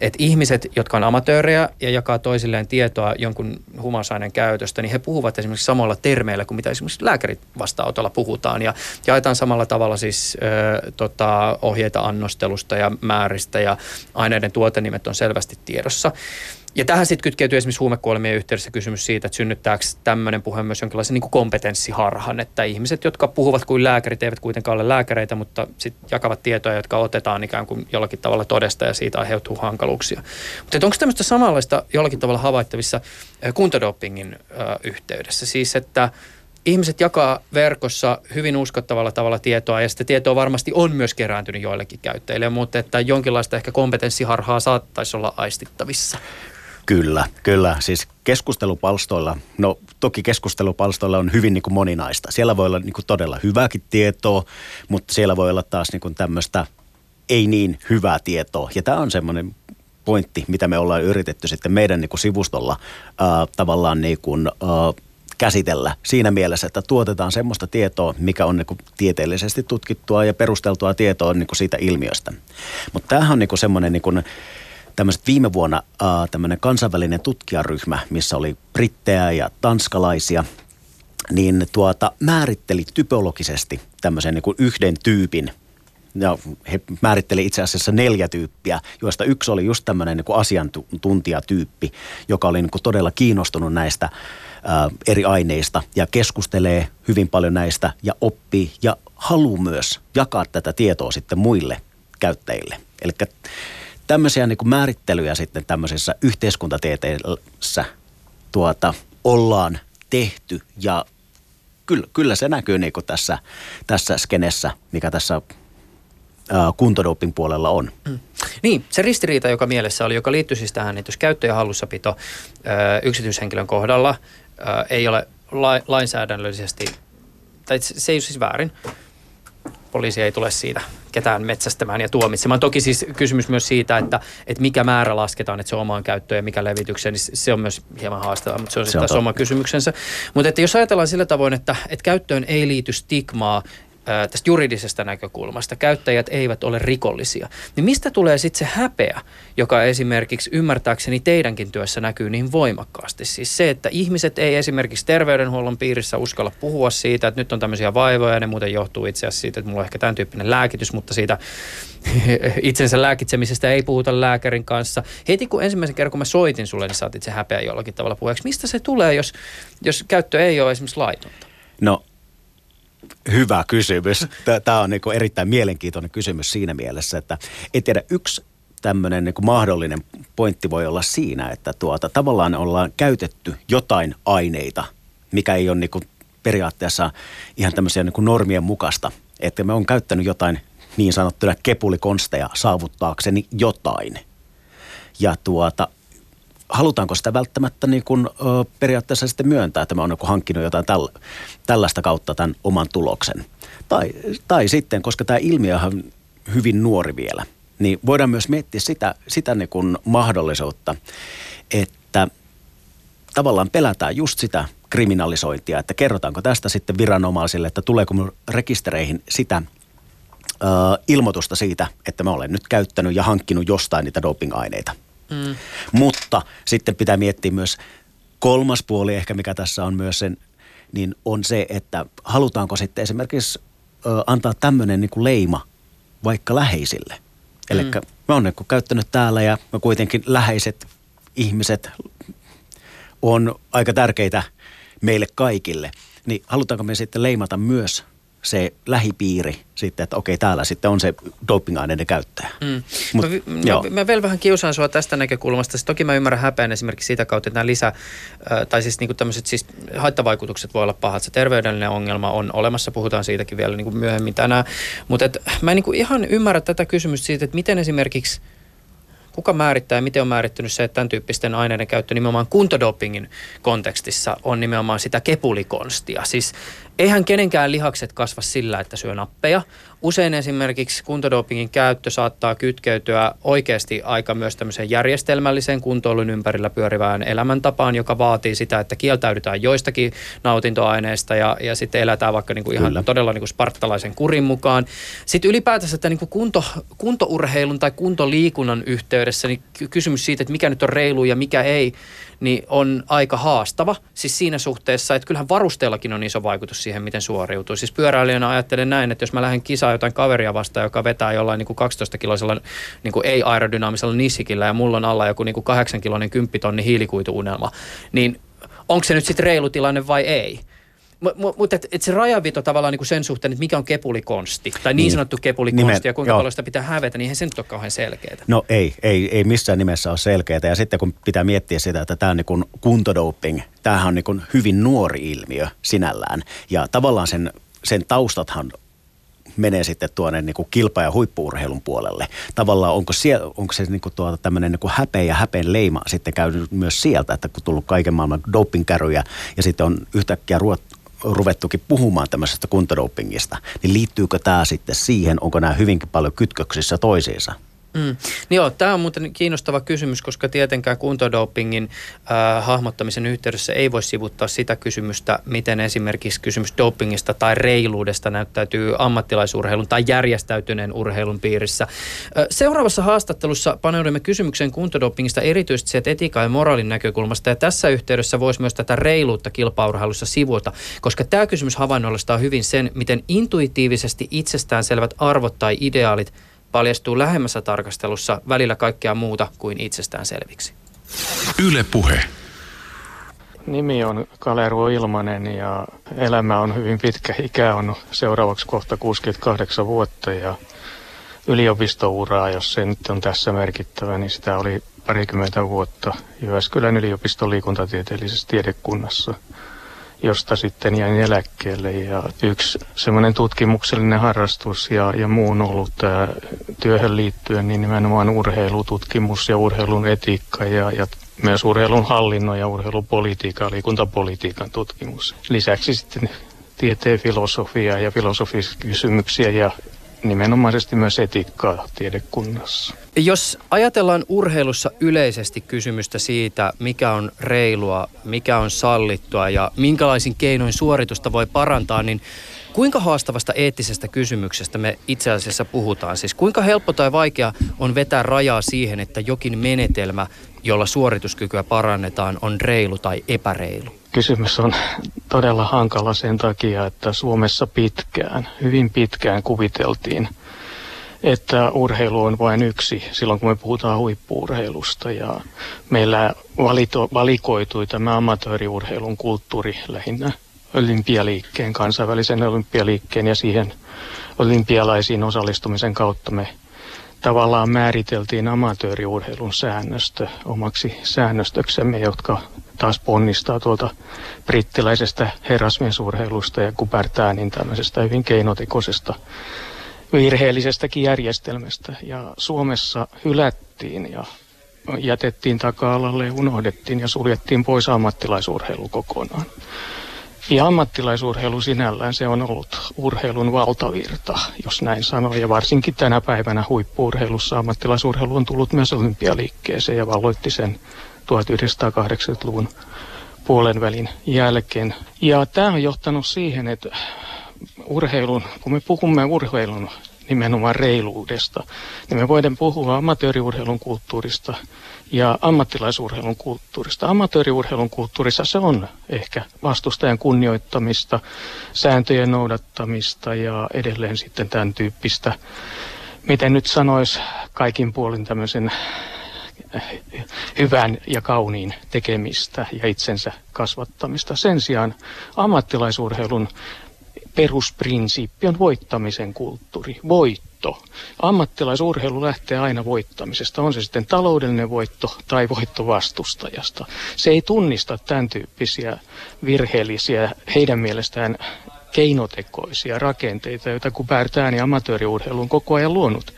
että ihmiset, jotka on amatöörejä ja jakaa toisilleen tietoa jonkun huumausaineen käytöstä, niin he puhuvat esimerkiksi samalla termeillä kuin mitä esimerkiksi lääkärit vastaanotolla puhutaan. Ja jaetaan samalla tavalla siis ö, tota, ohjeita annostelusta ja määristä ja aineiden tuotenimet on selvästi tiedossa. Ja tähän sitten kytkeytyy esimerkiksi huumekuolemien yhteydessä kysymys siitä, että synnyttääkö tämmöinen puhe myös jonkinlaisen niin kuin kompetenssiharhan, että ihmiset, jotka puhuvat kuin lääkärit, eivät kuitenkaan ole lääkäreitä, mutta sitten jakavat tietoja, jotka otetaan ikään kuin jollakin tavalla todesta ja siitä aiheutuu hankaluuksia. Mutta onko tämmöistä samanlaista jollakin tavalla havaittavissa kuntodopingin yhteydessä? Siis, että ihmiset jakaa verkossa hyvin uskottavalla tavalla tietoa ja sitä tietoa varmasti on myös kerääntynyt joillekin käyttäjille, mutta että jonkinlaista ehkä kompetenssiharhaa saattaisi olla aistittavissa. Kyllä, kyllä. Siis keskustelupalstoilla, no toki keskustelupalstoilla on hyvin niin kuin moninaista. Siellä voi olla niin kuin todella hyvääkin tietoa, mutta siellä voi olla taas niin kuin tämmöistä ei niin hyvää tietoa. Ja tämä on semmoinen pointti, mitä me ollaan yritetty sitten meidän niin kuin sivustolla ää, tavallaan niin kuin, ää, käsitellä siinä mielessä, että tuotetaan semmoista tietoa, mikä on niin kuin tieteellisesti tutkittua ja perusteltua tietoa niin kuin siitä ilmiöstä. Mutta tämähän on niin kuin semmoinen niin kuin, viime vuonna äh, tämmöinen kansainvälinen tutkijaryhmä, missä oli brittejä ja tanskalaisia, niin tuota, määritteli typologisesti tämmöisen niin kuin yhden tyypin ja he määritteli itse asiassa neljä tyyppiä, joista yksi oli just tämmöinen niin asiantuntijatyyppi, joka oli niin kuin todella kiinnostunut näistä ää, eri aineista ja keskustelee hyvin paljon näistä ja oppii ja haluaa myös jakaa tätä tietoa sitten muille käyttäjille. Eli tämmöisiä niin kuin määrittelyjä sitten tämmöisessä yhteiskuntatieteessä tuota, ollaan tehty ja kyllä, kyllä se näkyy niin kuin tässä, tässä skenessä, mikä tässä kuntodoping puolella on. Mm. Niin, se ristiriita, joka mielessä oli, joka liittyy siis tähän, että jos käyttö- ja hallussapito yksityishenkilön kohdalla ei ole la, lainsäädännöllisesti, tai se ei ole siis väärin, poliisi ei tule siitä ketään metsästämään ja tuomitsemaan. Toki siis kysymys myös siitä, että, että mikä määrä lasketaan, että se on omaan käyttöön ja mikä levitykseen, niin se on myös hieman haastavaa, mutta se on, se on oma kysymyksensä. Mutta että jos ajatellaan sillä tavoin, että, että käyttöön ei liity stigmaa, tästä juridisesta näkökulmasta, käyttäjät eivät ole rikollisia, niin mistä tulee sitten se häpeä, joka esimerkiksi ymmärtääkseni teidänkin työssä näkyy niin voimakkaasti? Siis se, että ihmiset ei esimerkiksi terveydenhuollon piirissä uskalla puhua siitä, että nyt on tämmöisiä vaivoja ja ne muuten johtuu itse asiassa siitä, että mulla on ehkä tämän tyyppinen lääkitys, mutta siitä itsensä lääkitsemisestä ei puhuta lääkärin kanssa. Heti kun ensimmäisen kerran, kun mä soitin sulle, niin saatit se häpeä jollakin tavalla puheeksi. Mistä se tulee, jos, jos käyttö ei ole esimerkiksi laitonta? No Hyvä kysymys. Tämä on niin erittäin mielenkiintoinen kysymys siinä mielessä, että en tiedä, yksi tämmöinen niin mahdollinen pointti voi olla siinä, että tuota, tavallaan ollaan käytetty jotain aineita, mikä ei ole niin kuin periaatteessa ihan tämmöisiä niin kuin normien mukaista. Että me on käyttänyt jotain niin sanottuja kepulikonsteja saavuttaakseni jotain. Ja tuota, halutaanko sitä välttämättä niin kuin, periaatteessa sitten myöntää, että mä niin hankkinut jotain täl, tällaista kautta tämän oman tuloksen. Tai, tai sitten, koska tämä ilmiö on hyvin nuori vielä, niin voidaan myös miettiä sitä, sitä niin kuin mahdollisuutta, että tavallaan pelätään just sitä kriminalisointia, että kerrotaanko tästä sitten viranomaisille, että tuleeko rekistereihin sitä ö, ilmoitusta siitä, että mä olen nyt käyttänyt ja hankkinut jostain niitä dopingaineita. Mm. Mutta sitten pitää miettiä myös kolmas puoli ehkä, mikä tässä on myös sen, niin on se, että halutaanko sitten esimerkiksi ö, antaa tämmöinen niin leima vaikka läheisille. Eli mm. mä oon niin käyttänyt täällä ja mä kuitenkin läheiset ihmiset on aika tärkeitä meille kaikille. Niin halutaanko me sitten leimata myös se lähipiiri sitten, että okei, täällä sitten on se dopingaineiden käyttäjä. Mm. Mut, mä, mä, mä vielä vähän kiusaan sua tästä näkökulmasta. Siis toki mä ymmärrän häpeän esimerkiksi sitä kautta, että nämä lisä, tai siis niinku tämmöiset siis haittavaikutukset voi olla pahat. Se terveydellinen ongelma on olemassa, puhutaan siitäkin vielä niinku myöhemmin tänään. Mutta mä en niinku ihan ymmärrä tätä kysymystä siitä, että miten esimerkiksi – kuka määrittää ja miten on määrittynyt se, että tämän tyyppisten aineiden käyttö nimenomaan kuntodopingin kontekstissa on nimenomaan sitä kepulikonstia. Siis eihän kenenkään lihakset kasva sillä, että syö nappeja. Usein esimerkiksi kuntodopingin käyttö saattaa kytkeytyä oikeasti aika myös tämmöiseen järjestelmälliseen kuntoilun ympärillä pyörivään elämäntapaan, joka vaatii sitä, että kieltäydytään joistakin nautintoaineista ja, ja sitten elätään vaikka niinku ihan Kyllä. todella niinku spartalaisen kurin mukaan. Sitten ylipäätänsä että niinku kunto, kuntourheilun tai kuntoliikunnan yhteydessä niin kysymys siitä, että mikä nyt on reilu ja mikä ei, niin on aika haastava. Siis siinä suhteessa, että kyllähän varusteellakin on iso vaikutus siihen, miten suoriutuu. Siis pyöräilijänä ajattelen näin, että jos mä lähden kisaan jotain kaveria vastaan, joka vetää jollain niin kuin 12-kiloisella niin ei-aerodynaamisella nissikillä ja mulla on alla joku niin kuin 8-kiloinen kymppitonni hiilikuituunelma, niin onko se nyt sitten reilu tilanne vai ei? Mutta et, et se rajavito tavallaan niin kuin sen suhteen, että mikä on kepulikonsti, tai niin, niin sanottu kepulikonsti, Nimen, ja kuinka joo. paljon sitä pitää hävetä, niin eihän se nyt ole kauhean selkeää. No ei, ei, ei missään nimessä ole selkeää. Ja sitten kun pitää miettiä sitä, että tämä on niin kuntodoping, tämähän on niin hyvin nuori ilmiö sinällään. Ja tavallaan sen, sen taustathan menee sitten tuonne niin kuin kilpa- ja huippuurheilun puolelle. Tavallaan onko, siellä, onko se niin kuin tuota tämmöinen niin kuin häpeä ja häpeen leima sitten käynyt myös sieltä, että kun tullut kaiken maailman dopingkäryjä ja sitten on yhtäkkiä ruot, ruvettukin puhumaan tämmöisestä kuntodopingista, niin liittyykö tämä sitten siihen, onko nämä hyvinkin paljon kytköksissä toisiinsa? Mm. Niin joo, tämä on muuten kiinnostava kysymys, koska tietenkään kuntodopingin äh, hahmottamisen yhteydessä ei voi sivuttaa sitä kysymystä, miten esimerkiksi kysymys dopingista tai reiluudesta näyttäytyy ammattilaisurheilun tai järjestäytyneen urheilun piirissä. Äh, seuraavassa haastattelussa paneudumme kysymykseen kuntodopingista erityisesti sieltä etiikan ja moraalin näkökulmasta, ja tässä yhteydessä voisi myös tätä reiluutta kilpaurheilussa sivuota, koska tämä kysymys havainnollistaa hyvin sen, miten intuitiivisesti itsestäänselvät arvot tai ideaalit – paljastuu lähemmässä tarkastelussa välillä kaikkea muuta kuin itsestään selviksi. Yle Puhe. Nimi on Kaleru Ilmanen ja elämä on hyvin pitkä. Ikä on seuraavaksi kohta 68 vuotta ja yliopistouraa, jos se nyt on tässä merkittävä, niin sitä oli parikymmentä vuotta Jyväskylän yliopiston liikuntatieteellisessä tiedekunnassa – josta sitten jäin eläkkeelle. Ja yksi semmoinen tutkimuksellinen harrastus ja, ja muu on ollut tämä työhön liittyen niin nimenomaan urheilututkimus ja urheilun etiikka ja, ja myös urheilun hallinnon ja urheilupolitiikan, liikuntapolitiikan tutkimus. Lisäksi sitten tieteen filosofia ja filosofisia kysymyksiä ja nimenomaisesti myös etiikkaa tiedekunnassa. Jos ajatellaan urheilussa yleisesti kysymystä siitä, mikä on reilua, mikä on sallittua ja minkälaisin keinoin suoritusta voi parantaa, niin kuinka haastavasta eettisestä kysymyksestä me itse asiassa puhutaan? Siis kuinka helppo tai vaikea on vetää rajaa siihen, että jokin menetelmä, jolla suorituskykyä parannetaan, on reilu tai epäreilu? Kysymys on todella hankala sen takia, että Suomessa pitkään, hyvin pitkään kuviteltiin, että urheilu on vain yksi silloin, kun me puhutaan huippuurheilusta. Ja meillä valito, valikoitui tämä amatööriurheilun kulttuuri lähinnä olympialiikkeen, kansainvälisen olympialiikkeen ja siihen olympialaisiin osallistumisen kautta me tavallaan määriteltiin amatööriurheilun säännöstö omaksi säännöstöksemme, jotka taas ponnistaa tuolta brittiläisestä herrasmiesurheilusta ja kupertäänin tämmöisestä hyvin keinotekoisesta virheellisestäkin järjestelmästä. Ja Suomessa hylättiin ja jätettiin taka-alalle unohdettiin ja suljettiin pois ammattilaisurheilu kokonaan. Ja ammattilaisurheilu sinällään se on ollut urheilun valtavirta, jos näin sanoo. Ja varsinkin tänä päivänä huippuurheilussa ammattilaisurheilu on tullut myös olympialiikkeeseen ja valloitti sen 1980-luvun puolen välin jälkeen. Ja tämä on johtanut siihen, että urheilun, kun me puhumme urheilun nimenomaan reiluudesta, niin me voidaan puhua amatööriurheilun kulttuurista ja ammattilaisurheilun kulttuurista. Amatööriurheilun kulttuurissa se on ehkä vastustajan kunnioittamista, sääntöjen noudattamista ja edelleen sitten tämän tyyppistä, miten nyt sanois kaikin puolin tämmöisen hyvän ja kauniin tekemistä ja itsensä kasvattamista. Sen sijaan ammattilaisurheilun perusprinsiippi on voittamisen kulttuuri, voitto. Ammattilaisurheilu lähtee aina voittamisesta, on se sitten taloudellinen voitto tai voitto vastustajasta. Se ei tunnista tämän tyyppisiä virheellisiä, heidän mielestään keinotekoisia rakenteita, joita päätään ja amatööriurheilu on koko ajan luonut.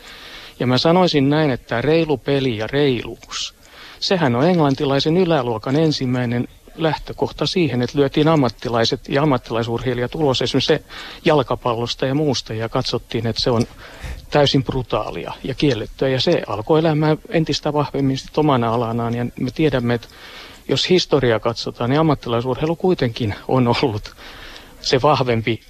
Ja mä sanoisin näin, että reilu peli ja reiluus, sehän on englantilaisen yläluokan ensimmäinen lähtökohta siihen, että lyötiin ammattilaiset ja ammattilaisurheilijat ulos esimerkiksi se jalkapallosta ja muusta ja katsottiin, että se on täysin brutaalia ja kiellettyä. Ja se alkoi elämään entistä vahvemmin omana alanaan. Ja me tiedämme, että jos historiaa katsotaan, niin ammattilaisurheilu kuitenkin on ollut se vahvempi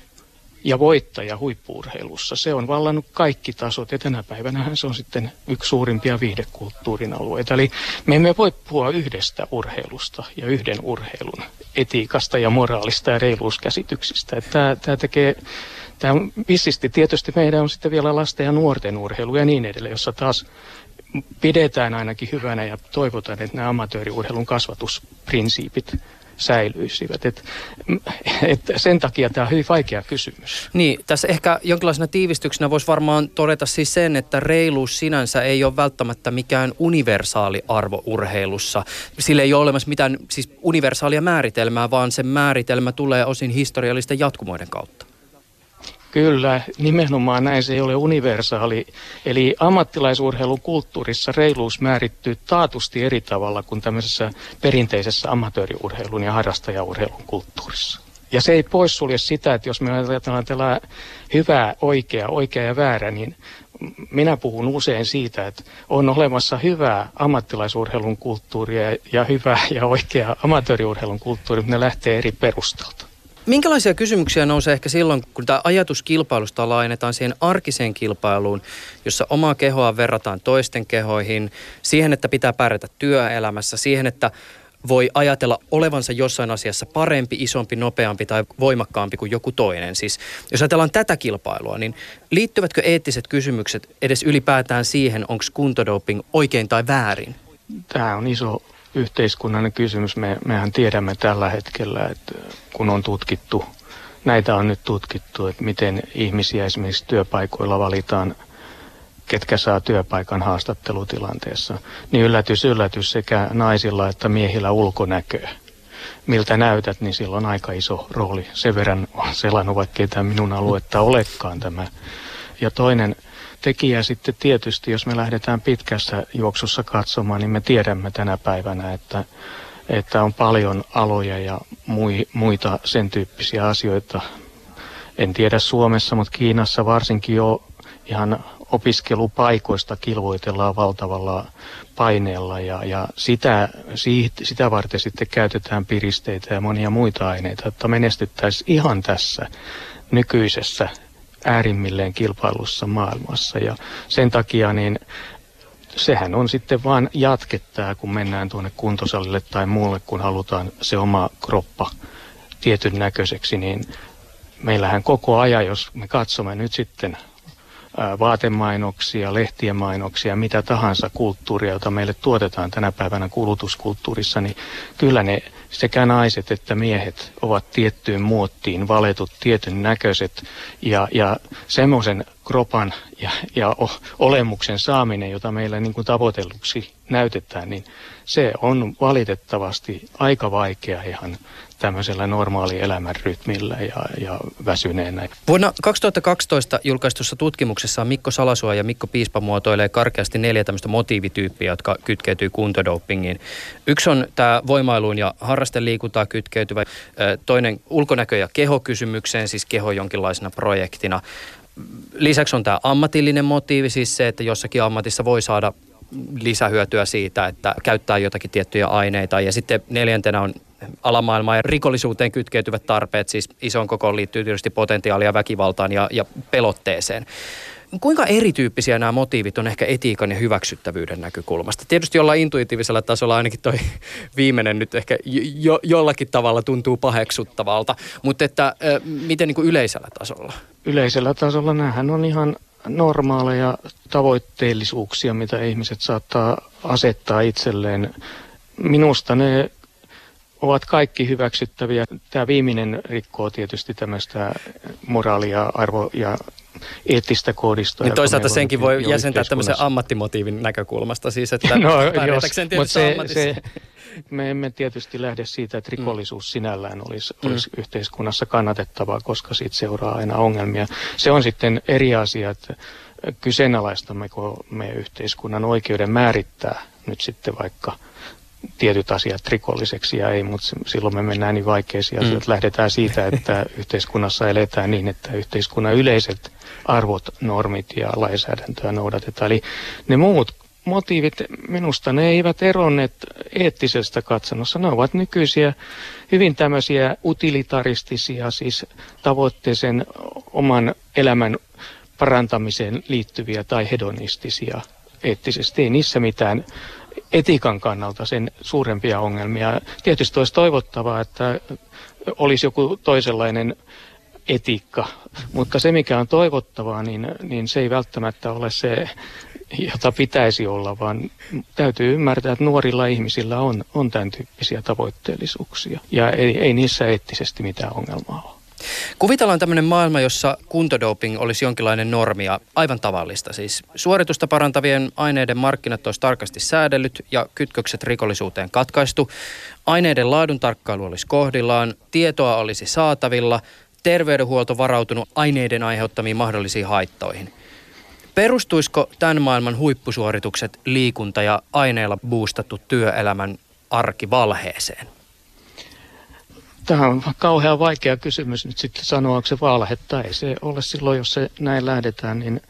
ja voittaja huippuurheilussa. Se on vallannut kaikki tasot ja tänä päivänä se on sitten yksi suurimpia viihdekulttuurin alueita. Eli me emme voi puhua yhdestä urheilusta ja yhden urheilun etiikasta ja moraalista ja reiluuskäsityksistä. Tämä, tämä tekee Tämä vissisti tietysti meidän on sitten vielä lasten ja nuorten urheilu ja niin edelleen, jossa taas pidetään ainakin hyvänä ja toivotaan, että nämä amatööriurheilun kasvatusprinsiipit säilyisivät. Et, et sen takia tämä on hyvin vaikea kysymys. Niin, tässä ehkä jonkinlaisena tiivistyksenä voisi varmaan todeta siis sen, että reiluus sinänsä ei ole välttämättä mikään universaali arvo urheilussa. Sillä ei ole olemassa mitään siis universaalia määritelmää, vaan se määritelmä tulee osin historiallisten jatkumoiden kautta. Kyllä, nimenomaan näin se ei ole universaali. Eli ammattilaisurheilun kulttuurissa reiluus määrittyy taatusti eri tavalla kuin tämmöisessä perinteisessä amatööriurheilun ja harrastajaurheilun kulttuurissa. Ja se ei poissulje sitä, että jos me ajatellaan tällä hyvää, oikea, oikea ja väärä, niin minä puhun usein siitä, että on olemassa hyvää ammattilaisurheilun kulttuuria ja hyvää ja oikeaa amatööriurheilun kulttuuria, mutta ne lähtee eri perustalta. Minkälaisia kysymyksiä nousee ehkä silloin, kun tämä ajatus kilpailusta laajennetaan siihen arkiseen kilpailuun, jossa omaa kehoa verrataan toisten kehoihin, siihen, että pitää pärjätä työelämässä, siihen, että voi ajatella olevansa jossain asiassa parempi, isompi, nopeampi tai voimakkaampi kuin joku toinen. Siis jos ajatellaan tätä kilpailua, niin liittyvätkö eettiset kysymykset edes ylipäätään siihen, onko kuntodoping oikein tai väärin? Tämä on iso yhteiskunnallinen kysymys. Me, mehän tiedämme tällä hetkellä, että kun on tutkittu, näitä on nyt tutkittu, että miten ihmisiä esimerkiksi työpaikoilla valitaan, ketkä saa työpaikan haastattelutilanteessa, niin yllätys, yllätys sekä naisilla että miehillä ulkonäköä. Miltä näytät, niin sillä on aika iso rooli. Sen verran on selannut, vaikka tämä minun aluetta olekaan tämä. Ja toinen tekijä sitten tietysti, jos me lähdetään pitkässä juoksussa katsomaan, niin me tiedämme tänä päivänä, että, että on paljon aloja ja mui, muita sen tyyppisiä asioita. En tiedä Suomessa, mutta Kiinassa varsinkin jo ihan opiskelupaikoista kilvoitellaan valtavalla paineella ja, ja sitä, siitä, sitä varten sitten käytetään piristeitä ja monia muita aineita, että menestyttäisiin ihan tässä nykyisessä äärimmilleen kilpailussa maailmassa. Ja sen takia niin sehän on sitten vaan jatkettaa, kun mennään tuonne kuntosalille tai muulle, kun halutaan se oma kroppa tietyn näköiseksi, niin meillähän koko ajan, jos me katsomme nyt sitten vaatemainoksia, lehtien mainoksia, mitä tahansa kulttuuria, jota meille tuotetaan tänä päivänä kulutuskulttuurissa, niin kyllä ne sekä naiset että miehet ovat tiettyyn muottiin valetut tietyn näköiset. Ja, ja semmoisen kropan ja, ja olemuksen saaminen, jota meillä niin kuin tavoitelluksi näytetään, niin se on valitettavasti aika vaikea ihan tämmöisellä normaali elämän rytmillä ja, ja väsyneenä. Vuonna 2012 julkaistussa tutkimuksessa Mikko Salasua ja Mikko Piispa muotoilee karkeasti neljä tämmöistä motiivityyppiä, jotka kytkeytyy kuntodopingiin. Yksi on tämä voimailuun ja harrasteliikuntaa kytkeytyvä, toinen ulkonäkö- ja kehokysymykseen, siis keho jonkinlaisena projektina. Lisäksi on tämä ammatillinen motiivi, siis se, että jossakin ammatissa voi saada lisähyötyä siitä, että käyttää jotakin tiettyjä aineita. Ja sitten neljäntenä on alamaailmaan ja rikollisuuteen kytkeytyvät tarpeet, siis isoon kokoon liittyy tietysti potentiaalia väkivaltaan ja, ja pelotteeseen. Kuinka erityyppisiä nämä motiivit on ehkä etiikan ja hyväksyttävyyden näkökulmasta? Tietysti jollain intuitiivisella tasolla ainakin toi viimeinen nyt ehkä jo, jollakin tavalla tuntuu paheksuttavalta, mutta että miten niin kuin yleisellä tasolla? Yleisellä tasolla nämähän on ihan normaaleja tavoitteellisuuksia, mitä ihmiset saattaa asettaa itselleen. Minusta ne ovat kaikki hyväksyttäviä. Tämä viimeinen rikkoo tietysti tämmöistä moraalia, arvo- ja eettistä koodistoa. Niin toisaalta senkin voi jäsentää tämmöisen ammattimotiivin näkökulmasta, siis että no, jos, mutta se, se, me emme tietysti lähde siitä, että rikollisuus sinällään olisi, mm. olisi yhteiskunnassa kannatettavaa, koska siitä seuraa aina ongelmia. Se on sitten eri asia, että kyseenalaistammeko me yhteiskunnan oikeuden määrittää nyt sitten vaikka – tietyt asiat rikolliseksi ja ei, mutta silloin me mennään niin vaikeisiin asioihin. Mm. Lähdetään siitä, että yhteiskunnassa eletään niin, että yhteiskunnan yleiset arvot, normit ja lainsäädäntöä noudatetaan. Eli ne muut motiivit, minusta ne eivät eronneet eettisestä katsannossa. Ne ovat nykyisiä hyvin tämmöisiä utilitaristisia, siis tavoitteeseen oman elämän parantamiseen liittyviä tai hedonistisia eettisesti. Ei niissä mitään etiikan kannalta sen suurempia ongelmia. Tietysti olisi toivottavaa, että olisi joku toisenlainen etiikka, mutta se mikä on toivottavaa, niin, niin se ei välttämättä ole se, jota pitäisi olla, vaan täytyy ymmärtää, että nuorilla ihmisillä on, on tämän tyyppisiä tavoitteellisuuksia ja ei, ei niissä eettisesti mitään ongelmaa ole. Kuvitellaan tämmöinen maailma, jossa kuntodoping olisi jonkinlainen normi ja aivan tavallista. Siis suoritusta parantavien aineiden markkinat olisi tarkasti säädellyt ja kytkökset rikollisuuteen katkaistu. Aineiden laadun tarkkailu olisi kohdillaan, tietoa olisi saatavilla, terveydenhuolto varautunut aineiden aiheuttamiin mahdollisiin haittoihin. Perustuisiko tämän maailman huippusuoritukset liikunta ja aineilla boostattu työelämän arki valheeseen? Tämä on kauhean vaikea kysymys nyt sitten sanoa, onko se valhe tai ei se ole silloin, jos se näin lähdetään, niin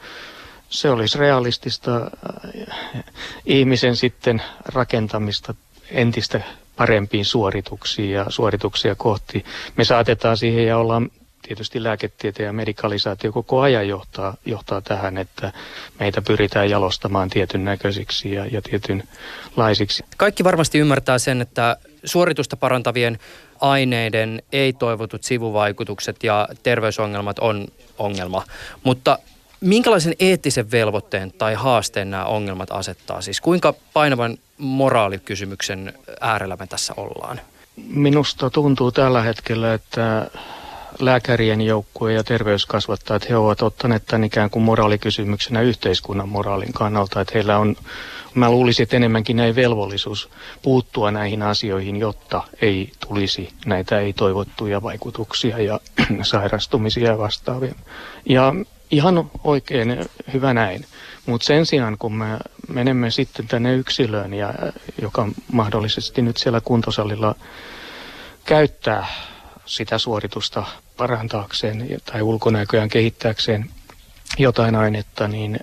se olisi realistista äh, ihmisen sitten rakentamista entistä parempiin suorituksiin ja suorituksia kohti. Me saatetaan siihen ja ollaan tietysti lääketieteen ja medikalisaatio koko ajan johtaa, johtaa tähän, että meitä pyritään jalostamaan tietyn näköisiksi ja, ja tietynlaisiksi. Kaikki varmasti ymmärtää sen, että suoritusta parantavien aineiden ei-toivotut sivuvaikutukset ja terveysongelmat on ongelma. Mutta minkälaisen eettisen velvoitteen tai haasteen nämä ongelmat asettaa? Siis kuinka painavan moraalikysymyksen äärellä me tässä ollaan? Minusta tuntuu tällä hetkellä, että lääkärien joukkue ja terveyskasvattajat, he ovat ottaneet tämän ikään kuin moraalikysymyksenä yhteiskunnan moraalin kannalta, että heillä on Mä luulisin, että enemmänkin näin velvollisuus puuttua näihin asioihin, jotta ei tulisi näitä ei-toivottuja vaikutuksia ja sairastumisia ja vastaavia. Ja ihan oikein hyvä näin. Mutta sen sijaan, kun me menemme sitten tänne yksilöön, ja, joka mahdollisesti nyt siellä kuntosalilla käyttää sitä suoritusta parantaakseen tai ulkonäköään kehittääkseen jotain ainetta, niin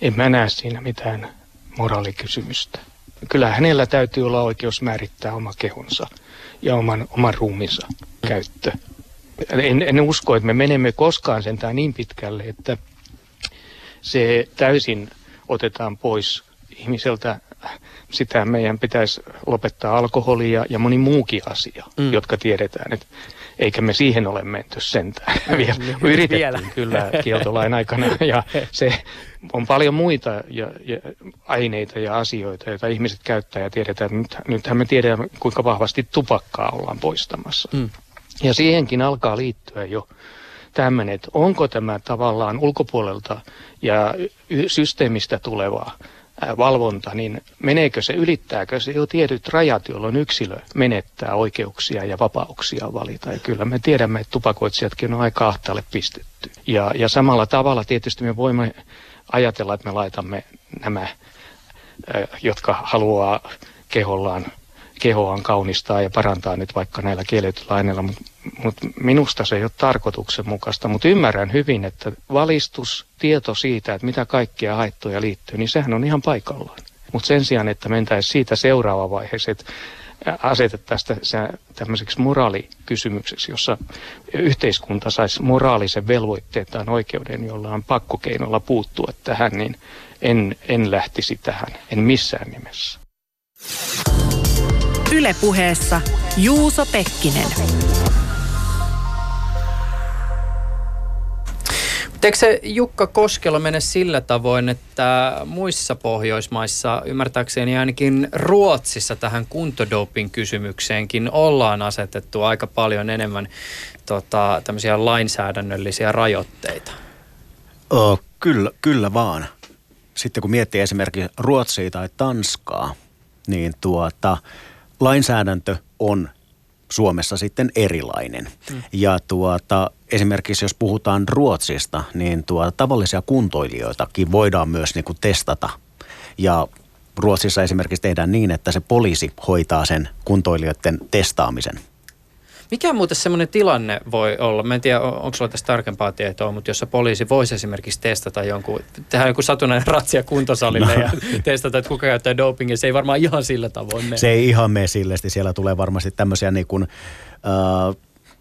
en mä näe siinä mitään moraalikysymystä. Kyllä hänellä täytyy olla oikeus määrittää oma kehonsa ja oman, oman ruuminsa käyttö. En, en usko, että me menemme koskaan sentään niin pitkälle, että se täysin otetaan pois ihmiseltä. Sitä meidän pitäisi lopettaa alkoholia ja moni muukin asia, mm. jotka tiedetään. Että eikä me siihen ole menty sentään. Vielä, yritettiin kyllä kieltolain aikana ja se on paljon muita ja, ja aineita ja asioita, joita ihmiset käyttää ja tiedetään. Nyt, nythän me tiedämme, kuinka vahvasti tupakkaa ollaan poistamassa. Mm. Ja siihenkin alkaa liittyä jo tämmöinen, että onko tämä tavallaan ulkopuolelta ja systeemistä tulevaa valvonta, niin meneekö se, ylittääkö se jo tietyt rajat, jolloin yksilö menettää oikeuksia ja vapauksia valita. Ja kyllä me tiedämme, että tupakoitsijatkin on aika ahtaalle pistetty. Ja, ja samalla tavalla tietysti me voimme ajatella, että me laitamme nämä, jotka haluaa kehollaan kehoaan kaunistaa ja parantaa nyt vaikka näillä kielletyillä aineilla, mutta mut minusta se ei ole tarkoituksenmukaista. Mutta ymmärrän hyvin, että valistus, tieto siitä, että mitä kaikkia haittoja liittyy, niin sehän on ihan paikallaan. Mutta sen sijaan, että mentäisiin siitä seuraava vaiheeseen, asetettaisiin tämmöiseksi moraalikysymykseksi, jossa yhteiskunta saisi moraalisen velvoitteen tai oikeuden, jolla on pakkokeinolla puuttua tähän, niin en, en lähtisi tähän, en missään nimessä. Ylepuheessa Juuso Pekkinen. Eikö se Jukka Koskelo mene sillä tavoin, että muissa Pohjoismaissa, ymmärtääkseni ainakin Ruotsissa tähän kuntodoping kysymykseenkin ollaan asetettu aika paljon enemmän tota, tämmöisiä lainsäädännöllisiä rajoitteita? Oh, kyllä, kyllä vaan. Sitten kun miettii esimerkiksi Ruotsia tai Tanskaa, niin tuota, lainsäädäntö on Suomessa sitten erilainen. Mm. Ja tuota, esimerkiksi jos puhutaan Ruotsista, niin tuota, tavallisia kuntoilijoitakin voidaan myös niin kuin testata. Ja Ruotsissa esimerkiksi tehdään niin, että se poliisi hoitaa sen kuntoilijoiden testaamisen. Mikä muuten semmoinen tilanne voi olla? Mä en tiedä, onko sulla tästä tarkempaa tietoa, mutta jossa poliisi voisi esimerkiksi testata jonkun, tehdä joku satunnainen ratsia kuntosalille no. ja testata, että kuka käyttää dopingia. Se ei varmaan ihan sillä tavoin mene. Se ei ihan mene sillesti. Siellä tulee varmasti tämmöisiä niin kuin, äh,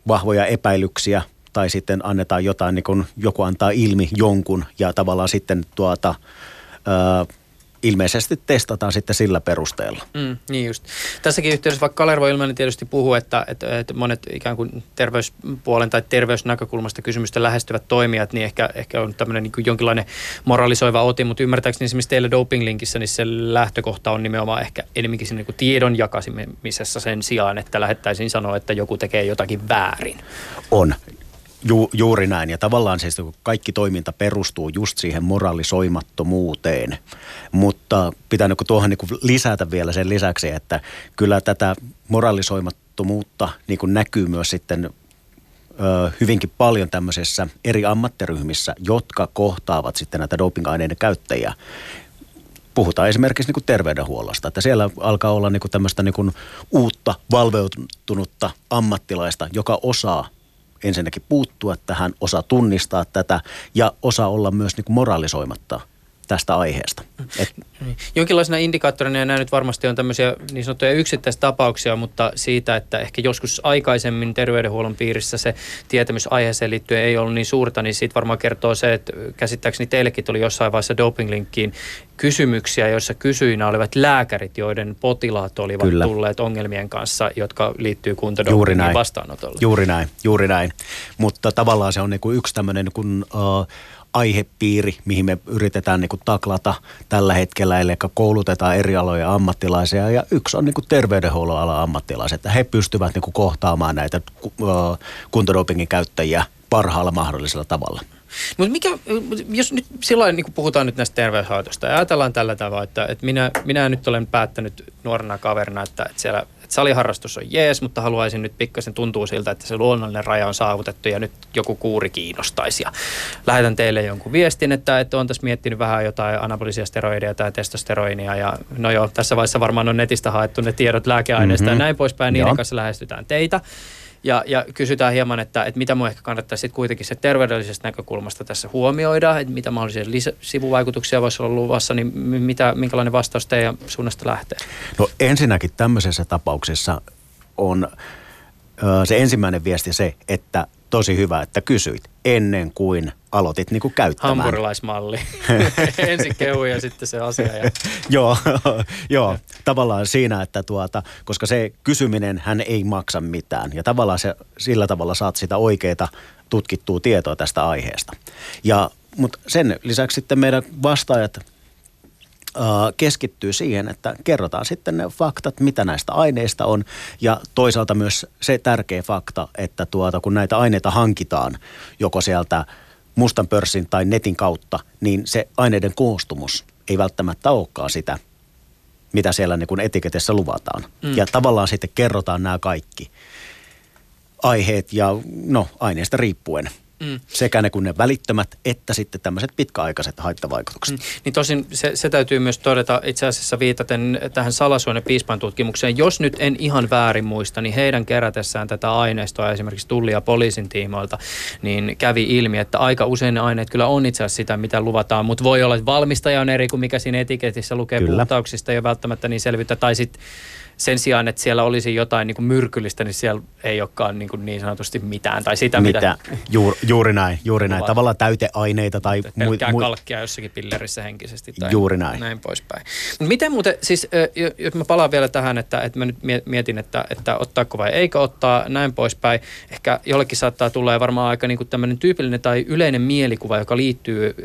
vahvoja epäilyksiä tai sitten annetaan jotain, niin kuin joku antaa ilmi jonkun ja tavallaan sitten tuota, äh, ilmeisesti testataan sitten sillä perusteella. Mm, niin just. Tässäkin yhteydessä vaikka Kalervo Ilmanen tietysti puhuu, että, että, että monet ikään kuin terveyspuolen tai terveysnäkökulmasta kysymystä lähestyvät toimijat, niin ehkä, ehkä on tämmöinen niin jonkinlainen moralisoiva oti, mutta ymmärtääkseni esimerkiksi teillä doping-linkissä, niin se lähtökohta on nimenomaan ehkä enemmänkin siinä niin tiedon jakamisessa sen sijaan, että lähettäisiin sanoa, että joku tekee jotakin väärin. On. Ju, juuri näin. Ja tavallaan siis kaikki toiminta perustuu just siihen moralisoimattomuuteen. Mutta pitää niin tuohon niin lisätä vielä sen lisäksi, että kyllä tätä moralisoimattomuutta niin näkyy myös sitten hyvinkin paljon tämmöisissä eri ammattiryhmissä, jotka kohtaavat sitten näitä dopingaineiden käyttäjiä puhutaan esimerkiksi niin terveydenhuollosta, että siellä alkaa olla niin tämmöistä niin uutta valveutunutta ammattilaista, joka osaa ensinnäkin puuttua tähän, osaa tunnistaa tätä ja osaa olla myös niin kuin moralisoimatta tästä aiheesta. Et... Jonkinlaisena indikaattorina, ja nämä nyt varmasti on tämmöisiä niin sanottuja yksittäisiä tapauksia, mutta siitä, että ehkä joskus aikaisemmin terveydenhuollon piirissä se tietämys aiheeseen liittyen ei ollut niin suurta, niin siitä varmaan kertoo se, että käsittääkseni teillekin tuli jossain vaiheessa dopinglinkkiin kysymyksiä, joissa kysyinä olivat lääkärit, joiden potilaat olivat Kyllä. tulleet ongelmien kanssa, jotka liittyy kuntodopingin vastaanotolle. Juuri näin, juuri näin. Mutta tavallaan se on niin kuin yksi tämmöinen kuin, uh, aihepiiri, mihin me yritetään niin kuin taklata tällä hetkellä, eli koulutetaan eri aloja ammattilaisia ja yksi on niin kuin terveydenhuollon ala ammattilaiset, että he pystyvät niin kuin kohtaamaan näitä kuntodopingin käyttäjiä parhaalla mahdollisella tavalla. Mutta mikä, jos nyt sillä niin puhutaan nyt näistä terveyshaitoista ja ajatellaan tällä tavalla, että, että minä, minä nyt olen päättänyt nuorena kaverina, että, että siellä että saliharrastus on jees, mutta haluaisin nyt pikkasen tuntuu siltä, että se luonnollinen raja on saavutettu ja nyt joku kuuri kiinnostaisi. Ja lähetän teille jonkun viestin, että, että on tässä miettinyt vähän jotain anabolisia steroideja tai testosteroinia ja no joo, tässä vaiheessa varmaan on netistä haettu ne tiedot lääkeaineista mm-hmm. ja näin poispäin, niiden kanssa lähestytään teitä. Ja, ja kysytään hieman, että, että mitä mun ehkä kannattaisi sitten kuitenkin se terveydellisestä näkökulmasta tässä huomioida, että mitä mahdollisia sivuvaikutuksia voisi olla luvassa, niin mitä, minkälainen vastaus teidän suunnasta lähtee? No ensinnäkin tämmöisessä tapauksessa on se ensimmäinen viesti se, että tosi hyvä, että kysyit ennen kuin aloitit niin kuin käyttämään. Hampurilaismalli. Ensin kehu ja sitten se asia. Ja... joo, joo, tavallaan siinä, että tuota, koska se kysyminen hän ei maksa mitään ja tavallaan se, sillä tavalla saat sitä oikeaa tutkittua tietoa tästä aiheesta. Ja, mutta sen lisäksi sitten meidän vastaajat keskittyy siihen, että kerrotaan sitten ne faktat, mitä näistä aineista on. Ja toisaalta myös se tärkeä fakta, että tuota, kun näitä aineita hankitaan joko sieltä mustan pörssin tai netin kautta, niin se aineiden koostumus ei välttämättä olekaan sitä, mitä siellä niin kuin etiketessä luvataan. Mm. Ja tavallaan sitten kerrotaan nämä kaikki aiheet ja no aineesta riippuen – Mm. Sekä ne kun ne välittömät, että sitten tämmöiset pitkäaikaiset haittavaikutukset. Mm. Niin tosin se, se täytyy myös todeta itse asiassa viitaten tähän salasuonen piispan tutkimukseen. Jos nyt en ihan väärin muista, niin heidän kerätessään tätä aineistoa esimerkiksi tulli- ja poliisin tiimoilta, niin kävi ilmi, että aika usein ne aineet kyllä on itse asiassa sitä, mitä luvataan, mutta voi olla, että valmistaja on eri kuin mikä siinä etiketissä lukee kyllä. puhtauksista ja välttämättä niin selvitä. Tai sitten sen sijaan, että siellä olisi jotain niin kuin myrkyllistä, niin siellä ei olekaan niin, kuin niin sanotusti mitään. Tai sitä, mitä... mitä Juur, juuri näin, juuri näin. Tavallaan täyteaineita tai... Pelkkää mu- kalkkia jossakin pillerissä henkisesti tai juuri näin. näin poispäin. Miten muuten, siis jos mä palaan vielä tähän, että, että mä nyt mietin, että, että ottaako vai eikö ottaa, näin poispäin. Ehkä jollekin saattaa tulla varmaan aika niin kuin tämmöinen tyypillinen tai yleinen mielikuva, joka liittyy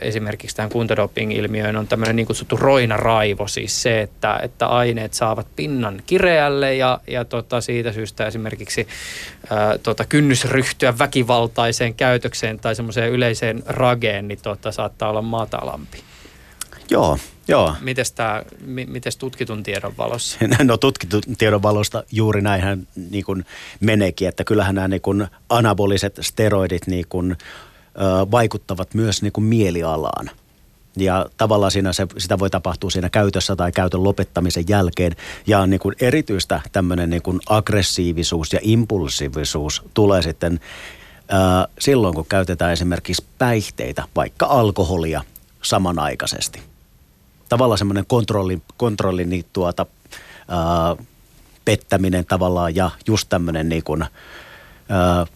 esimerkiksi tähän kuntodoping-ilmiöön, on tämmöinen niin kutsuttu roinaraivo, siis se, että, että aineet saavat pinnan hinnan kireälle ja, ja tota, siitä syystä esimerkiksi ää, tota, kynnys ryhtyä väkivaltaiseen käytökseen tai semmoiseen yleiseen rageen, niin tota, saattaa olla matalampi. Joo, joo. Mites, tää, mi, mites tutkitun tiedon valossa? No tutkitun tiedon valosta juuri näinhän niin kuin meneekin, että kyllähän nämä niin kuin anaboliset steroidit niin kuin, ö, vaikuttavat myös niin kuin mielialaan – ja tavallaan siinä se, sitä voi tapahtua siinä käytössä tai käytön lopettamisen jälkeen. Ja niin kuin erityistä tämmöinen niin kuin aggressiivisuus ja impulsiivisuus tulee sitten ää, silloin, kun käytetään esimerkiksi päihteitä, vaikka alkoholia samanaikaisesti. Tavallaan semmoinen kontrolli, kontrolli niin tuota, ää, pettäminen tavallaan ja just tämmöinen niin kuin, ää,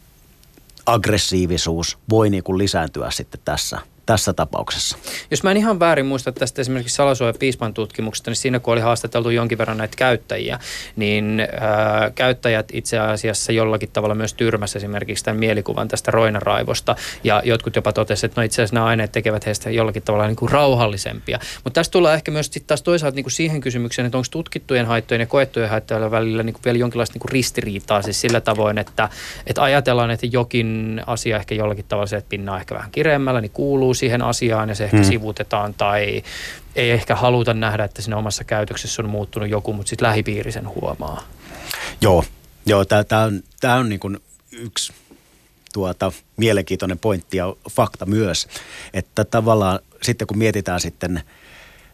aggressiivisuus voi niin kuin lisääntyä sitten tässä – tässä tapauksessa. Jos mä en ihan väärin muista tästä esimerkiksi Salasuoja Piispan tutkimuksesta, niin siinä kun oli haastateltu jonkin verran näitä käyttäjiä, niin ää, käyttäjät itse asiassa jollakin tavalla myös tyrmässä esimerkiksi tämän mielikuvan tästä roinaraivosta. Ja jotkut jopa totesivat, että no itse asiassa nämä aineet tekevät heistä jollakin tavalla niin kuin rauhallisempia. Mutta tästä tulee ehkä myös sitten taas toisaalta niin kuin siihen kysymykseen, että onko tutkittujen haittojen ja koettujen haittojen välillä niin kuin vielä jonkinlaista niin kuin ristiriitaa siis sillä tavoin, että, että ajatellaan, että jokin asia ehkä jollakin tavalla se, että pinna on ehkä vähän kireemmällä, niin kuuluu siihen asiaan ja se ehkä hmm. sivutetaan tai ei ehkä haluta nähdä, että siinä omassa käytöksessä on muuttunut joku, mutta sitten lähipiiri sen huomaa. Joo, joo tämä on, tää on niin kuin yksi tuota, mielenkiintoinen pointti ja fakta myös, että tavallaan sitten kun mietitään sitten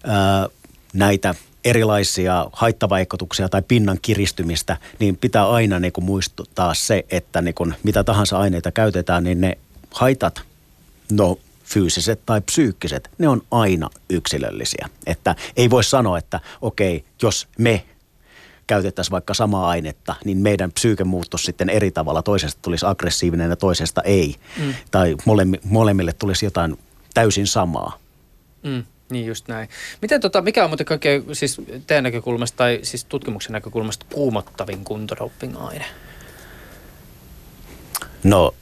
ää, näitä erilaisia haittavaikutuksia tai pinnan kiristymistä, niin pitää aina niin kuin muistuttaa se, että niin kuin mitä tahansa aineita käytetään, niin ne haitat, no fyysiset tai psyykkiset, ne on aina yksilöllisiä. Että ei voi sanoa, että okei, jos me käytettäisiin vaikka samaa ainetta, niin meidän psyyke muuttuisi sitten eri tavalla. Toisesta tulisi aggressiivinen ja toisesta ei. Mm. Tai molemmi, molemmille tulisi jotain täysin samaa. Mm. Niin just näin. Miten tota, mikä on muuten kaikkein siis teidän näkökulmasta tai siis tutkimuksen näkökulmasta kuumottavin kuntodoping-aine? No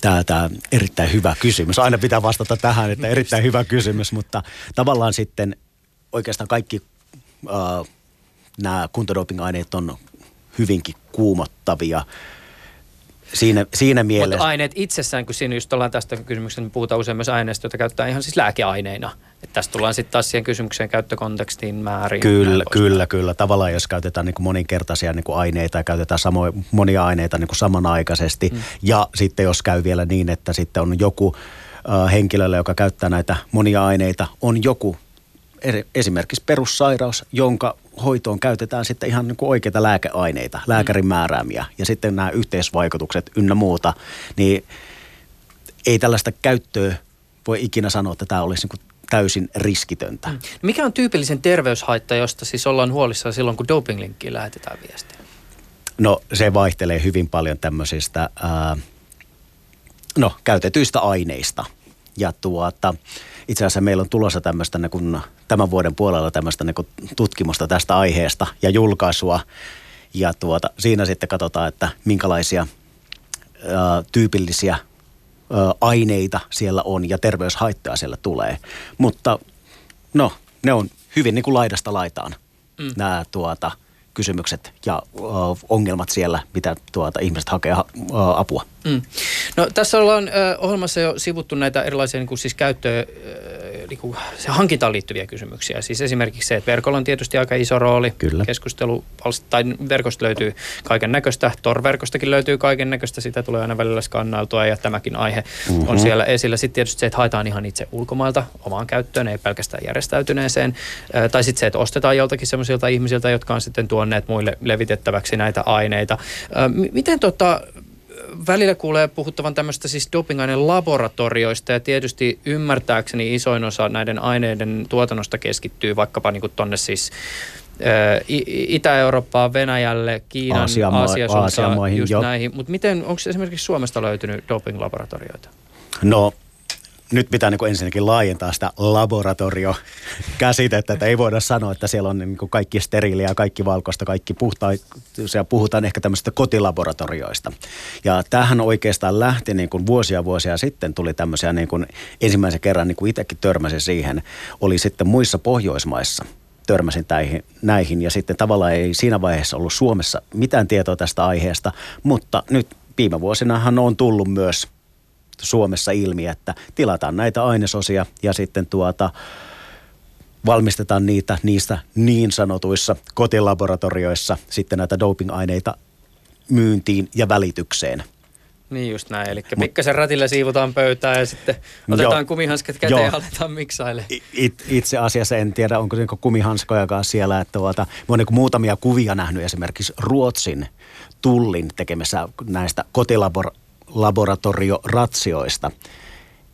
Tämä, tämä erittäin hyvä kysymys. Aina pitää vastata tähän, että erittäin hyvä kysymys, mutta tavallaan sitten oikeastaan kaikki äh, nämä kuntodoping-aineet on hyvinkin kuumottavia siinä, siinä mielessä. Mutta aineet itsessään, kun siinä just ollaan tästä kysymyksestä, niin puhutaan usein myös aineista, joita käyttää ihan siis lääkeaineina. Että tässä tullaan sitten taas siihen kysymykseen käyttökontekstiin määrin. Kyllä, kyllä, kyllä. Tavallaan jos käytetään niin kuin moninkertaisia niin kuin aineita ja käytetään samoja, monia aineita niin kuin samanaikaisesti. Mm. Ja sitten jos käy vielä niin, että sitten on joku äh, henkilölle, joka käyttää näitä monia aineita, on joku esimerkiksi perussairaus, jonka hoitoon käytetään sitten ihan niin kuin oikeita lääkeaineita, lääkärin mm. määräämiä ja sitten nämä yhteisvaikutukset ynnä muuta, niin ei tällaista käyttöä voi ikinä sanoa, että tämä olisi niin kuin täysin riskitöntä. Mm. Mikä on tyypillisen terveyshaitta, josta siis ollaan huolissaan silloin, kun dopinglinkkiin lähetetään viestiä? No se vaihtelee hyvin paljon tämmöisistä ää, no, käytetyistä aineista. Ja tuota, itse asiassa meillä on tulossa tämmöistä niin kuin, tämän vuoden puolella tämmöistä niin kuin, tutkimusta tästä aiheesta ja julkaisua. Ja tuota, siinä sitten katsotaan, että minkälaisia ää, tyypillisiä ää, aineita siellä on ja terveyshaittaa siellä tulee. Mutta no ne on hyvin niin kuin laidasta laitaan mm. nämä tuota, kysymykset ja ö, ongelmat siellä, mitä tuota, ihmiset hakee ö, apua. Mm. No, tässä ollaan ö, ohjelmassa jo sivuttu näitä erilaisia niin kuin siis käyttöön, niin kuin, se hankintaan liittyviä kysymyksiä. Siis esimerkiksi se, että verkolla on tietysti aika iso rooli. Kyllä. Keskustelu, tai verkosta löytyy kaiken näköistä. Tor-verkostakin löytyy kaiken näköistä. Sitä tulee aina välillä skannailtua ja tämäkin aihe mm-hmm. on siellä esillä. Sitten tietysti se, että haetaan ihan itse ulkomailta omaan käyttöön, ei pelkästään järjestäytyneeseen. Tai sitten se, että ostetaan joltakin sellaisilta ihmisiltä, jotka on sitten tuonneet muille levitettäväksi näitä aineita. Miten tota, välillä kuulee puhuttavan tämmöistä siis dopingaineen laboratorioista ja tietysti ymmärtääkseni isoin osa näiden aineiden tuotannosta keskittyy vaikkapa niin kuin tonne siis Itä-Eurooppaan, Venäjälle, Kiinan, Aasian suuntaan, maihin, just joo. näihin. Mutta miten, onko esimerkiksi Suomesta löytynyt doping-laboratorioita? No nyt pitää niin ensinnäkin laajentaa sitä laboratorio-käsitettä, että ei voida sanoa, että siellä on niin kuin kaikki steriiliä, kaikki valkoista, kaikki puhtaa, siellä puhutaan ehkä tämmöisistä kotilaboratorioista. Ja tämähän oikeastaan lähti niin kuin vuosia vuosia sitten, tuli tämmöisiä niin kuin ensimmäisen kerran, niin kuin itsekin törmäsin siihen, oli sitten muissa Pohjoismaissa törmäsin näihin, näihin ja sitten tavallaan ei siinä vaiheessa ollut Suomessa mitään tietoa tästä aiheesta, mutta nyt viime vuosinahan on tullut myös Suomessa ilmi, että tilataan näitä ainesosia ja sitten tuota, valmistetaan niitä niistä niin sanotuissa kotilaboratorioissa sitten näitä doping-aineita myyntiin ja välitykseen. Niin just näin, eli pikkasen ratilla siivotaan pöytää ja sitten otetaan Joo. kumihanskat käteen Joo. ja aletaan miksaille. It, itse asiassa en tiedä, onko se niinku kumihanskojakaan siellä, että tuota, mä oon niinku muutamia kuvia nähnyt esimerkiksi Ruotsin tullin tekemässä näistä kotilaboratorioratsioista.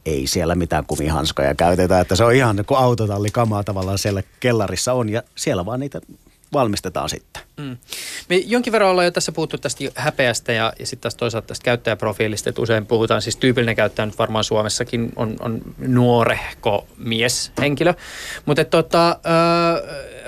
Ei siellä mitään kumihanskoja käytetä, että se on ihan kuin autotallikamaa tavallaan siellä kellarissa on ja siellä vaan niitä valmistetaan sitten. Mm. Me jonkin verran ollaan jo tässä puhuttu tästä häpeästä ja, ja sitten taas toisaalta tästä käyttäjäprofiilista, että usein puhutaan, siis tyypillinen käyttäjä nyt varmaan Suomessakin on, on nuorehko mieshenkilö, mutta tota,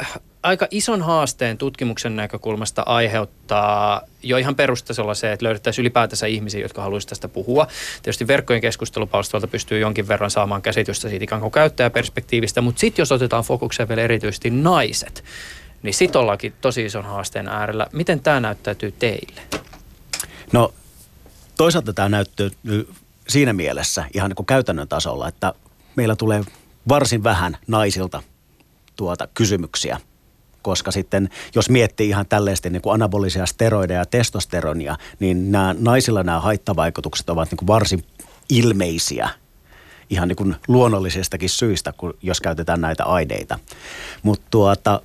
äh, aika ison haasteen tutkimuksen näkökulmasta aiheuttaa jo ihan perustasolla se, että löydettäisiin ylipäätänsä ihmisiä, jotka haluaisivat tästä puhua. Tietysti verkkojen keskustelupalstoilta pystyy jonkin verran saamaan käsitystä siitä ikään kuin käyttäjäperspektiivistä, mutta sitten jos otetaan fokukseen vielä erityisesti naiset, niin sit ollaankin tosi ison haasteen äärellä. Miten tämä näyttäytyy teille? No toisaalta tämä näyttyy siinä mielessä ihan niin kuin käytännön tasolla, että meillä tulee varsin vähän naisilta tuota kysymyksiä. Koska sitten, jos miettii ihan tällaista niin kuin anabolisia steroideja ja testosteronia, niin nämä, naisilla nämä haittavaikutukset ovat niin kuin varsin ilmeisiä ihan niin kuin luonnollisestakin syistä, kun, jos käytetään näitä aineita. Mutta tuota,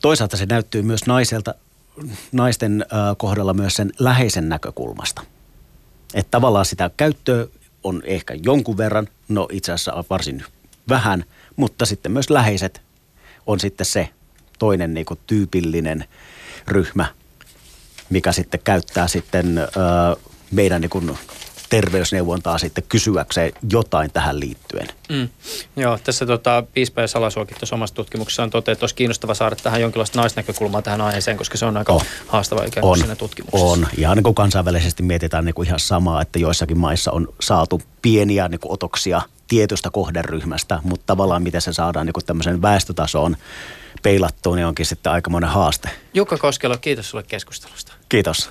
toisaalta se näyttyy myös naiselta, naisten ö, kohdalla myös sen läheisen näkökulmasta. Että tavallaan sitä käyttöä on ehkä jonkun verran, no itse asiassa varsin vähän, mutta sitten myös läheiset on sitten se toinen niin kuin tyypillinen ryhmä, mikä sitten käyttää sitten ö, meidän niin kuin terveysneuvontaa sitten kysyäkseen jotain tähän liittyen. Mm. Joo, tässä tota, Piispa ja Salasuokin tuossa omassa tutkimuksessaan toteaa, että olisi kiinnostava saada tähän jonkinlaista naisnäkökulmaa tähän aiheeseen, koska se on aika On. haastava ikään kuin On, siinä tutkimuksessa. on. Ja niin kuin kansainvälisesti mietitään niin kuin ihan samaa, että joissakin maissa on saatu pieniä niin kuin otoksia tietystä kohderyhmästä, mutta tavallaan miten se saadaan niin kuin tämmöisen väestötasoon peilattua, niin onkin sitten aikamoinen haaste. Jukka Koskelo, kiitos sulle keskustelusta. Kiitos.